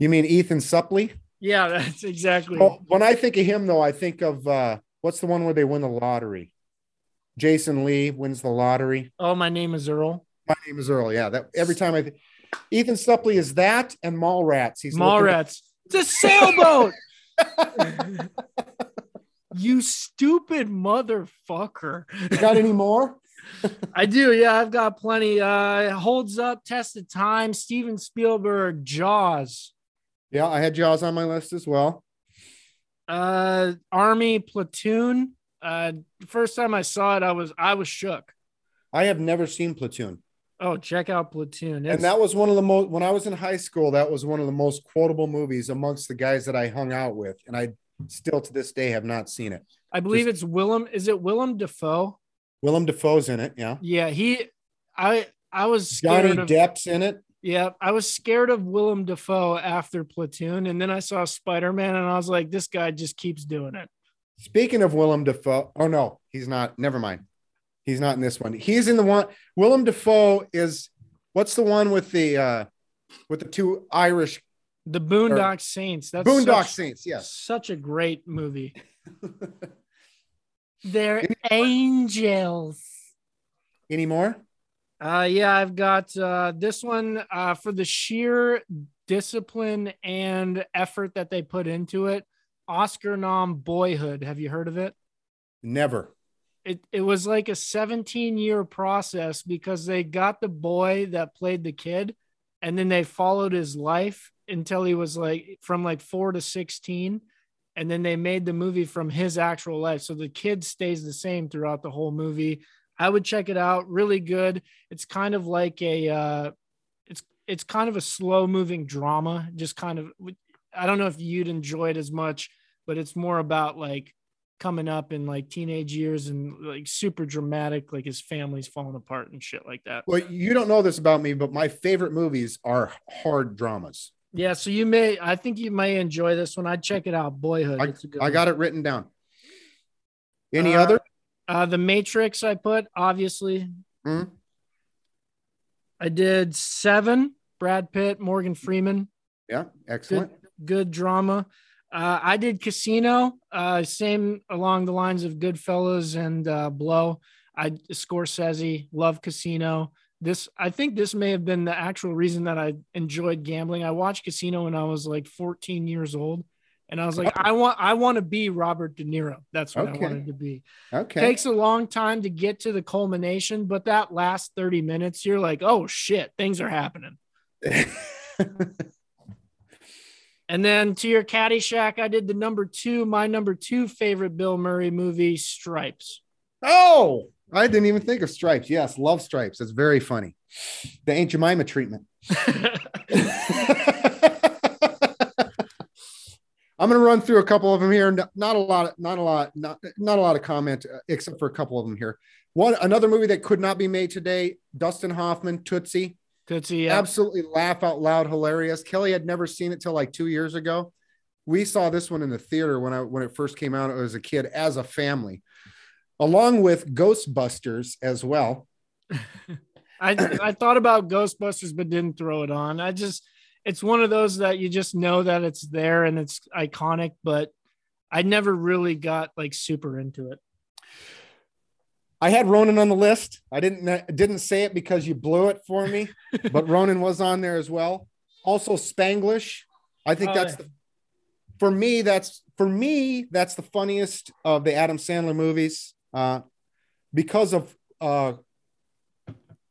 You mean Ethan Suplee? Yeah, that's exactly. Oh, when I think of him, though, I think of uh, what's the one where they win the lottery? Jason Lee wins the lottery. Oh, my name is Earl. My name is Earl. Yeah, that every time I think Ethan Suplee is that and Mallrats. He's looking- Mallrats. It's a sailboat. you stupid motherfucker. You got any more? I do. Yeah, I've got plenty. Uh, holds up, test of time. Steven Spielberg, Jaws. Yeah, I had Jaws on my list as well. Uh, Army Platoon. Uh, first time I saw it, I was I was shook. I have never seen Platoon. Oh, check out Platoon. And that was one of the most when I was in high school, that was one of the most quotable movies amongst the guys that I hung out with. And I still to this day have not seen it. I believe it's Willem. Is it Willem Dafoe? Willem Dafoe's in it, yeah. Yeah, he. I I was Johnny scared of. Depp's in it. Yeah, I was scared of Willem Dafoe after Platoon, and then I saw Spider Man, and I was like, this guy just keeps doing it. Speaking of Willem Dafoe, oh no, he's not. Never mind. He's not in this one. He's in the one. Willem Dafoe is what's the one with the uh with the two Irish The Boondock Saints. That's Boondock such, Saints? Yes. such a great movie. They're angels. Any more? Uh, yeah, I've got uh, this one uh, for the sheer discipline and effort that they put into it. Oscar nom Boyhood. Have you heard of it? Never. It it was like a 17 year process because they got the boy that played the kid, and then they followed his life until he was like from like four to 16, and then they made the movie from his actual life. So the kid stays the same throughout the whole movie. I would check it out. Really good. It's kind of like a uh, it's it's kind of a slow moving drama. Just kind of I don't know if you'd enjoy it as much, but it's more about like coming up in like teenage years and like super dramatic, like his family's falling apart and shit like that. Well, you don't know this about me, but my favorite movies are hard dramas. Yeah, so you may I think you may enjoy this one. I'd check it out. Boyhood. I, It's a good I got it written down. Any Uh, other? Uh, the Matrix, I put obviously. Hmm? I did seven. Brad Pitt, Morgan Freeman, Yeah, excellent. good drama. Uh, I did Casino, uh, same along the lines of Goodfellas and uh, Blow. I Scorsese, love Casino. This I think this may have been the actual reason that I enjoyed gambling. I watched Casino when I was like 14 years old, and I was like, I want I want to be Robert De Niro. That's what Okay. I wanted to be. Okay. Takes a long time to get to the culmination, but that last 30 minutes, you're like, oh shit, things are happening. And then to your Caddyshack, I did the number two, my number two favorite Bill Murray movie, Stripes. oh, I didn't even think of stripes. Yes, love stripes. That's very funny. The Aunt Jemima treatment. I'm going to run through a couple of them here. Not a lot, not a lot, not, not a lot of comment, uh, except for a couple of them here. One, another movie that could not be made today, Dustin Hoffman, Tootsie. Tootsie, yeah. Absolutely laugh out loud, hilarious. Kelly had never seen it till like two years ago. We saw this one in the theater when I when it first came out as a kid, as a family, along with Ghostbusters as well. I I thought about Ghostbusters, but didn't throw it on. I just it's one of those that you just know that it's there and it's iconic, but I never really got like super into it. I had Ronan on the list. I didn't didn't say it because you blew it for me, but Ronan was on there as well. Also Spanglish. I think oh, that's the, for me. That's for me. That's the funniest of the Adam Sandler movies uh, because of uh,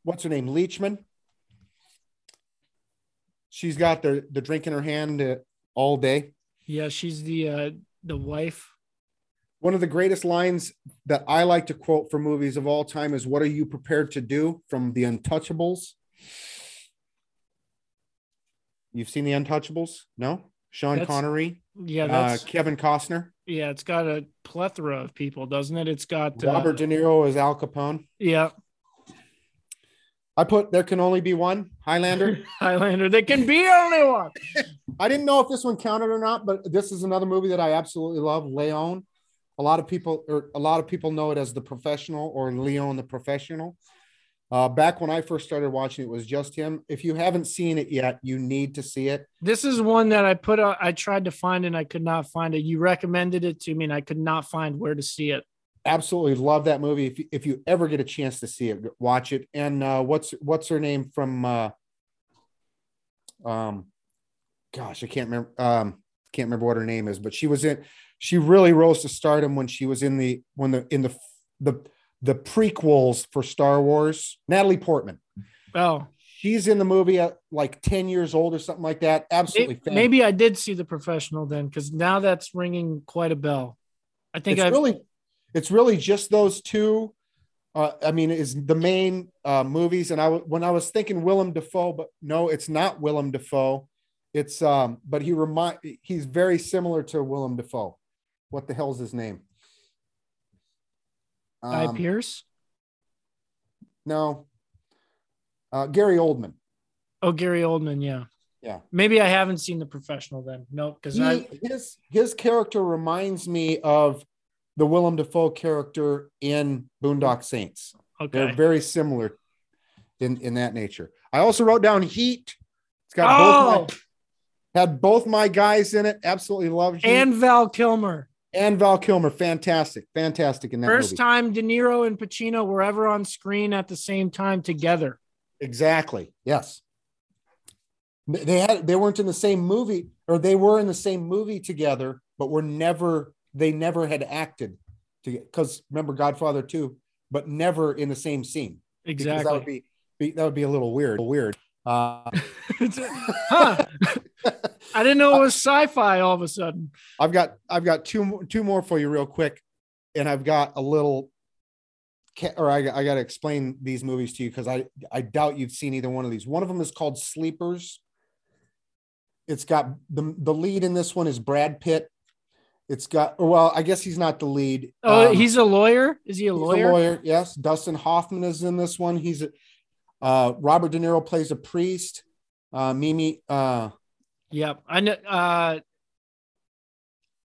what's her name, Leachman she's got the the drink in her hand uh, all day. Yeah, she's the uh, the wife. One of the greatest lines that I like to quote from movies of all time is "What are you prepared to do?" from The Untouchables. You've seen The Untouchables? No, Sean that's, Connery. Yeah, uh, that's uh, Kevin Costner. Yeah, it's got a plethora of people, doesn't it? It's got Robert uh, De Niro as Al Capone. Yeah, I put there can only be one Highlander. Highlander, there can be only one. I didn't know if this one counted or not, but this is another movie that I absolutely love. Leon. A lot of people, or a lot of people know it as the professional or Leon the professional. Uh, back when I first started watching it, was just him. If you haven't seen it yet, you need to see it. This is one that I put. I tried to find and I could not find it. You recommended it to me, and I could not find where to see it absolutely love that movie. If you, if you ever get a chance to see it, watch it. And uh, what's what's her name from? Uh, um, gosh, I can't remember. Um, can't remember what her name is, but she was in. She really rose to stardom when she was in the when the in the the the prequels for Star Wars. Natalie Portman. Oh, she's in the movie at like 10 years old or something like that. Absolutely. Maybe, maybe I did see the professional then because now that's ringing quite a bell. I think I really it's really just those two. Uh, I mean, is the main uh, movies. And I when I was thinking Willem Dafoe, but no, it's not Willem Dafoe. It's um, but he remind he's very similar to Willem Dafoe. What the hell's his name? Guy um, Pearce. No. Uh, Gary Oldman. Oh, Gary Oldman, yeah. Yeah. Maybe I haven't seen the professional then. No, because I his his character reminds me of the Willem Dafoe character in Boondock Saints. Okay. They're very similar in, in that nature. I also wrote down Heat. It's got oh! both my, had both my guys in it. Absolutely loved Heat. And Val Kilmer. And Val Kilmer. Fantastic. Fantastic in that First movie. time De Niro and Pacino were ever on screen at the same time together. Exactly. Yes. They had they weren't in the same movie, or they were in the same movie together, but were never they never had acted to because remember Godfather 2, but never in the same scene. Exactly. That would be, be, that would be a little weird. Weird. Uh, huh. I didn't know it was sci-fi all of a sudden. I've got I've got two two more for you real quick, and I've got a little or I, I got to explain these movies to you because I I doubt you've seen either one of these. One of them is called Sleepers. It's got the the lead in this one is Brad Pitt it's got well, I guess he's not the lead. Oh, um, he's a lawyer. Is he a lawyer? A lawyer, yes. Dustin Hoffman is in this one. He's a uh, Robert De Niro plays a priest. Uh, Mimi. Uh, yep, I know. Uh,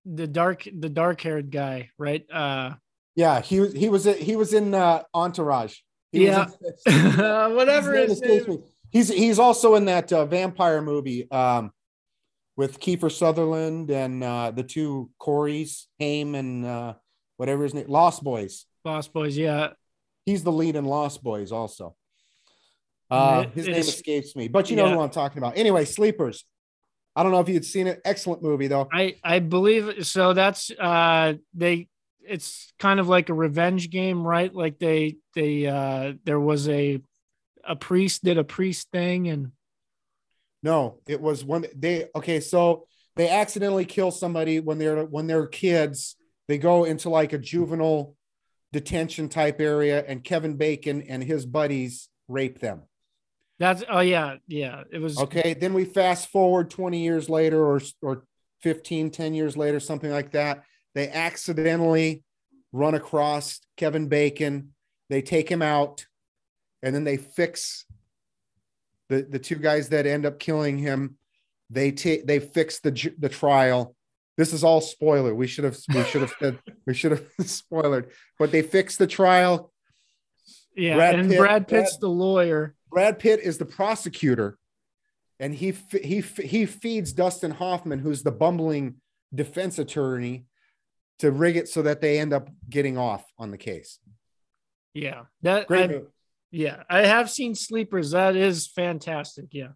the dark, the dark haired guy, right? Uh, yeah, he was. He was. He was in uh, Entourage. He yeah, in, whatever. His name. He's he's also in that uh, vampire movie. Um, with Kiefer Sutherland and uh, the two Corys, Haim and uh, whatever his name, Lost Boys. Lost Boys, yeah. He's the lead in Lost Boys, also. Uh, his name escapes me, but you know yeah. who I'm talking about. Anyway, Sleepers. I don't know if you'd seen it. Excellent movie, though. I I believe so. That's uh they. It's kind of like a revenge game, right? Like they they uh there was a a priest did a priest thing and no, it was when they okay, so they accidentally kill somebody when they're when they're kids. They go into like a juvenile detention type area, and Kevin Bacon and his buddies rape them. That's oh yeah, yeah. It was Okay. Then we fast forward 20 years later or, or 15, 10 years later, something like that. They accidentally run across Kevin Bacon. They take him out and then they fix the, the two guys that end up killing him. They take they fix the the trial. This is all spoiler. We should have we should have said we should have spoiled, but they fix the trial. yeah. Brad and Pitt- Brad Pitt's Brad- the lawyer. Brad Pitt is the prosecutor, and he he he feeds Dustin Hoffman, who's the bumbling defense attorney, to rig it so that they end up getting off on the case. Yeah. That Great. I, yeah. I have seen Sleepers. That is fantastic. Yeah.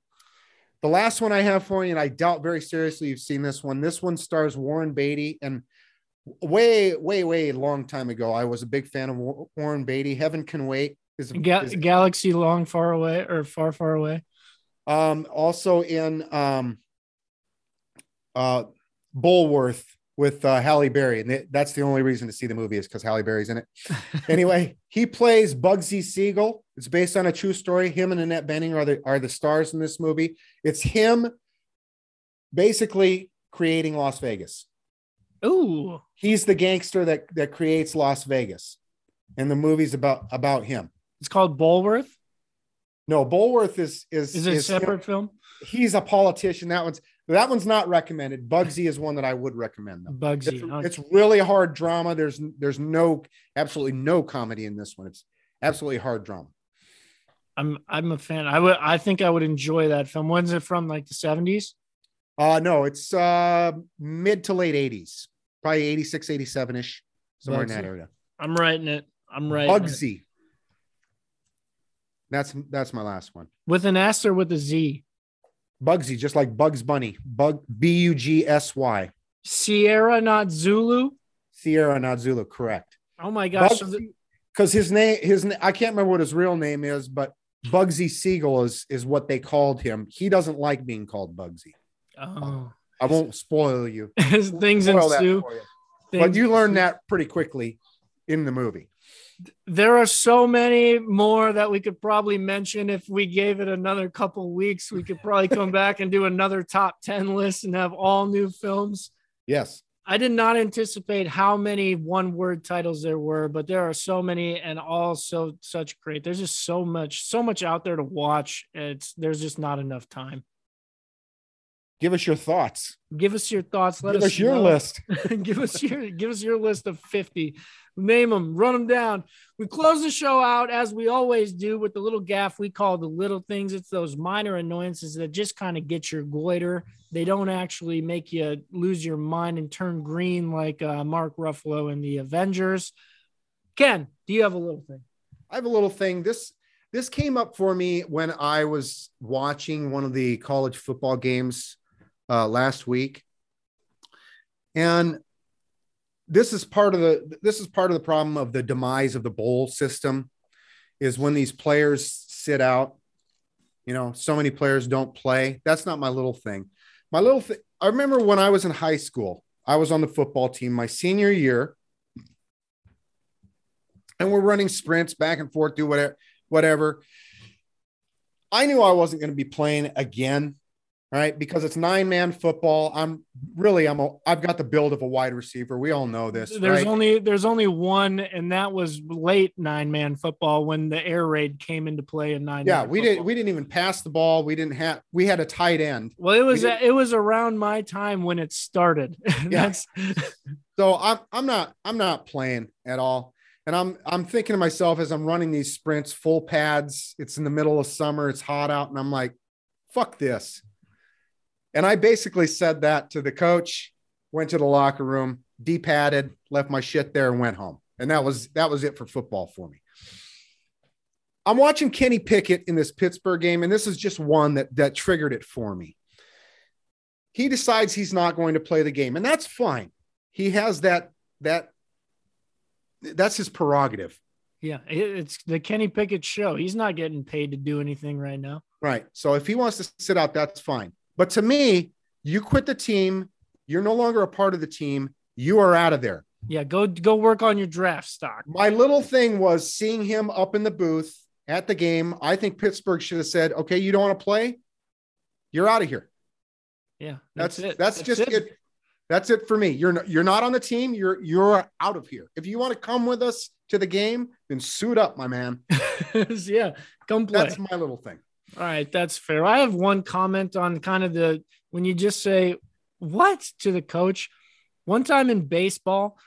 The last one I have for you, and I doubt very seriously you've seen this one. This one stars Warren Beatty, and way, way, way long time ago, I was a big fan of Warren Beatty. Heaven Can Wait is, Ga- is Galaxy Long Far Away or Far Far Away. um, also in um, uh, Bulworth with uh, Halle Berry, and th- that's the only reason to see the movie is because Halle Berry's in it. anyway, he plays Bugsy Siegel. It's based on a true story. Him and Annette Bening are the are the stars in this movie. It's him basically creating Las Vegas. Ooh. He's the gangster that that creates Las Vegas, and the movie's about about him. It's called Bulworth. No, Bulworth is is Is a him- separate film? he's a politician. That one's that one's not recommended. Bugsy is one that I would recommend. Though. Bugsy. It's, Okay. it's really hard drama. There's there's no absolutely no comedy in this one. It's absolutely hard drama. I'm I'm a fan. I would I think I would enjoy that film. When's it from? Like the 70s? Uh no, it's uh mid to late 80s, probably 86, 87 ish, somewhere in that area. I'm writing it. I'm writing it. That's that's my last one. with an S or with a Z. Bugsy, just like Bugs Bunny. Bug B U G S Y. Sierra, not Zulu. Sierra, not Zulu. Correct. Oh my gosh. because his name, his I can't remember what his real name is, but Bugsy Siegel is is what they called him. He doesn't like being called Bugsy. oh. I won't spoil you. things Spoil ensue. Things But you learn that pretty quickly in the movie. There are so many more that we could probably mention if we gave it another couple weeks. We could probably come back and do another top 10 list and have all new films. Yes. I did not anticipate how many one word titles there were, but there are so many and all so such great. There's just so much, so much out there to watch. It's there's just not enough time. Give us your thoughts. Give us your thoughts. Let Give us, us your know. list. give us your give us your list of 50 name them run them down we close the show out as we always do with the little gaff we call the little things it's those minor annoyances that just kind of get your goiter they don't actually make you lose your mind and turn green like uh, mark ruffalo in the avengers ken do you have a little thing I have a little thing. This this came up for me when I was watching one of the college football games uh, last week, and this is part of the this is part of the problem of the demise of the bowl system, is when these players sit out. You know, so many players don't play. That's not my little thing. My little thing. I remember when I was in high school. I was on the football team my senior year and we're running sprints back and forth, do whatever, whatever. I knew I wasn't going to be playing again, right? Because it's nine man football. I'm really, I'm a, I've got the build of a wide receiver. We all know this. there's right? only there's only one and that was late nine man football when the air raid came into play in nine yeah, we didn't, we didn't even pass the ball. We didn't have, we had a tight end. Well, it was didn't- it was around my time when it started. That's So I'm, I'm not, I'm not playing at all. And I'm, I'm thinking to myself as I'm running these sprints, full pads. It's in the middle of summer. It's hot out, and I'm like, "Fuck this." And I basically said that to the coach. Went to the locker room, de-padded, left my shit there, and went home. And that was that was it for football for me. I'm watching Kenny Pickett in this Pittsburgh game, and this is just one that that triggered it for me. He decides he's not going to play the game, and that's fine. He has that that that's his prerogative. yeah, it's the Kenny Pickett show. He's not getting paid to do anything right now. Right. So if he wants to sit out, that's fine. But to me, you quit the team, you're no longer a part of the team, you are out of there. Yeah, go go work on your draft stock. My little thing was seeing him up in the booth at the game. I think Pittsburgh should have said, "Okay, you don't want to play, you're out of here." Yeah, That's that's, that's, it. just it. That's it for me. You're not, you're not on the team. You're you're out of here. If you want to come with us to the game, then suit up, my man. yeah, come play. That's my little thing. All right, that's fair. I have one comment on kind of the when you just say what to the coach. One time in baseball,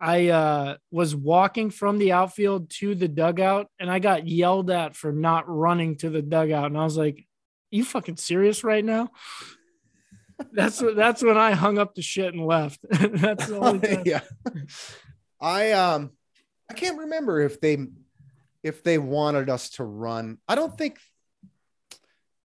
I uh, was walking from the outfield to the dugout and I got yelled at for not running to the dugout. And I was like, You fucking serious right now? That's what that's when I hung up the shit and left. that's the only time. yeah. I um I can't remember if they if they wanted us to run. I don't think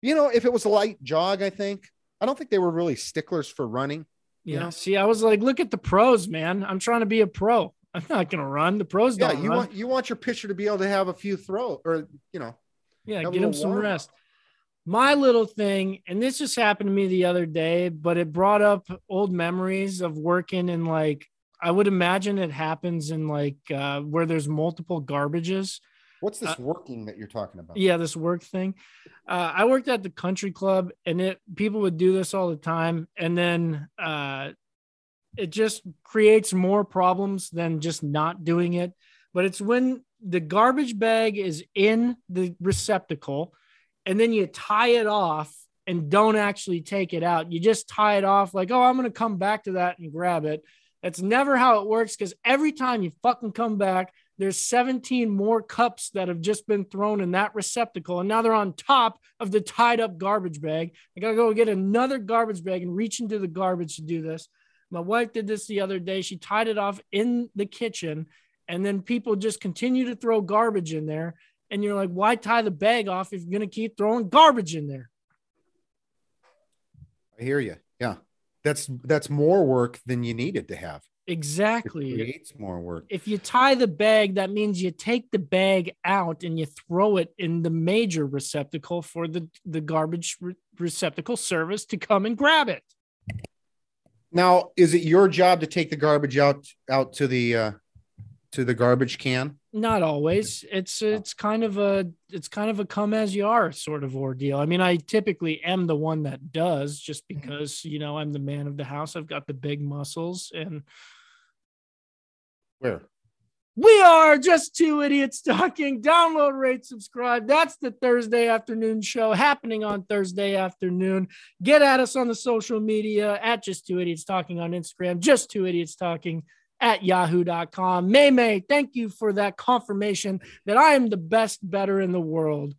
you know, if it was a light jog, I think. I don't think they were really sticklers for running. you Yeah. know? See, I was like, look at the pros, man. I'm trying to be a pro. I'm not gonna run. The pros Yeah, don't you run. want you want your pitcher to be able to have a few throw or you know, Yeah, get him some rest. My little thing, and this just happened to me the other day, but it brought up old memories of working in like I would imagine it happens in like uh, where there's multiple garbages. What's this Uh, working that you're talking about? Yeah, this work thing. Uh, I worked at the country club, and it people would do this all the time, and then uh, it just creates more problems than just not doing it. But it's when the garbage bag is in the receptacle, and then you tie it off and don't actually take it out. You just tie it off like, oh, I'm gonna come back to that and grab it. That's never how it works because every time you fucking come back, there's 17 more cups that have just been thrown in that receptacle. And now they're on top of the tied up garbage bag. I got to go get another garbage bag and reach into the garbage to do this. My wife did this the other day. She tied it off in the kitchen. And then people just continue to throw garbage in there. And you're like, why tie the bag off if you're to keep throwing garbage in there? I hear you. Yeah. That's that's more work than you needed to have. It Exactly. creates more work. if you tie the bag, that means you take the bag out and you throw it in the major receptacle for the, the garbage re- receptacle service to come and grab it. Now, is it your job to take the garbage out out to the uh to the garbage can? Not always. It's oh. it's kind of a it's kind of a come as you are sort of ordeal. I mean, I typically am the one that does just mm-hmm. because you know I'm the man of the house. I've got the big muscles and Where? We are just two idiots talking. Download, rate, subscribe. That's the Thursday afternoon show happening on Thursday afternoon. Get at us on the social media at just two idiots talking on Instagram, just two idiots talking at yahoo.com. May May, thank you for that confirmation that I am the best better in the world.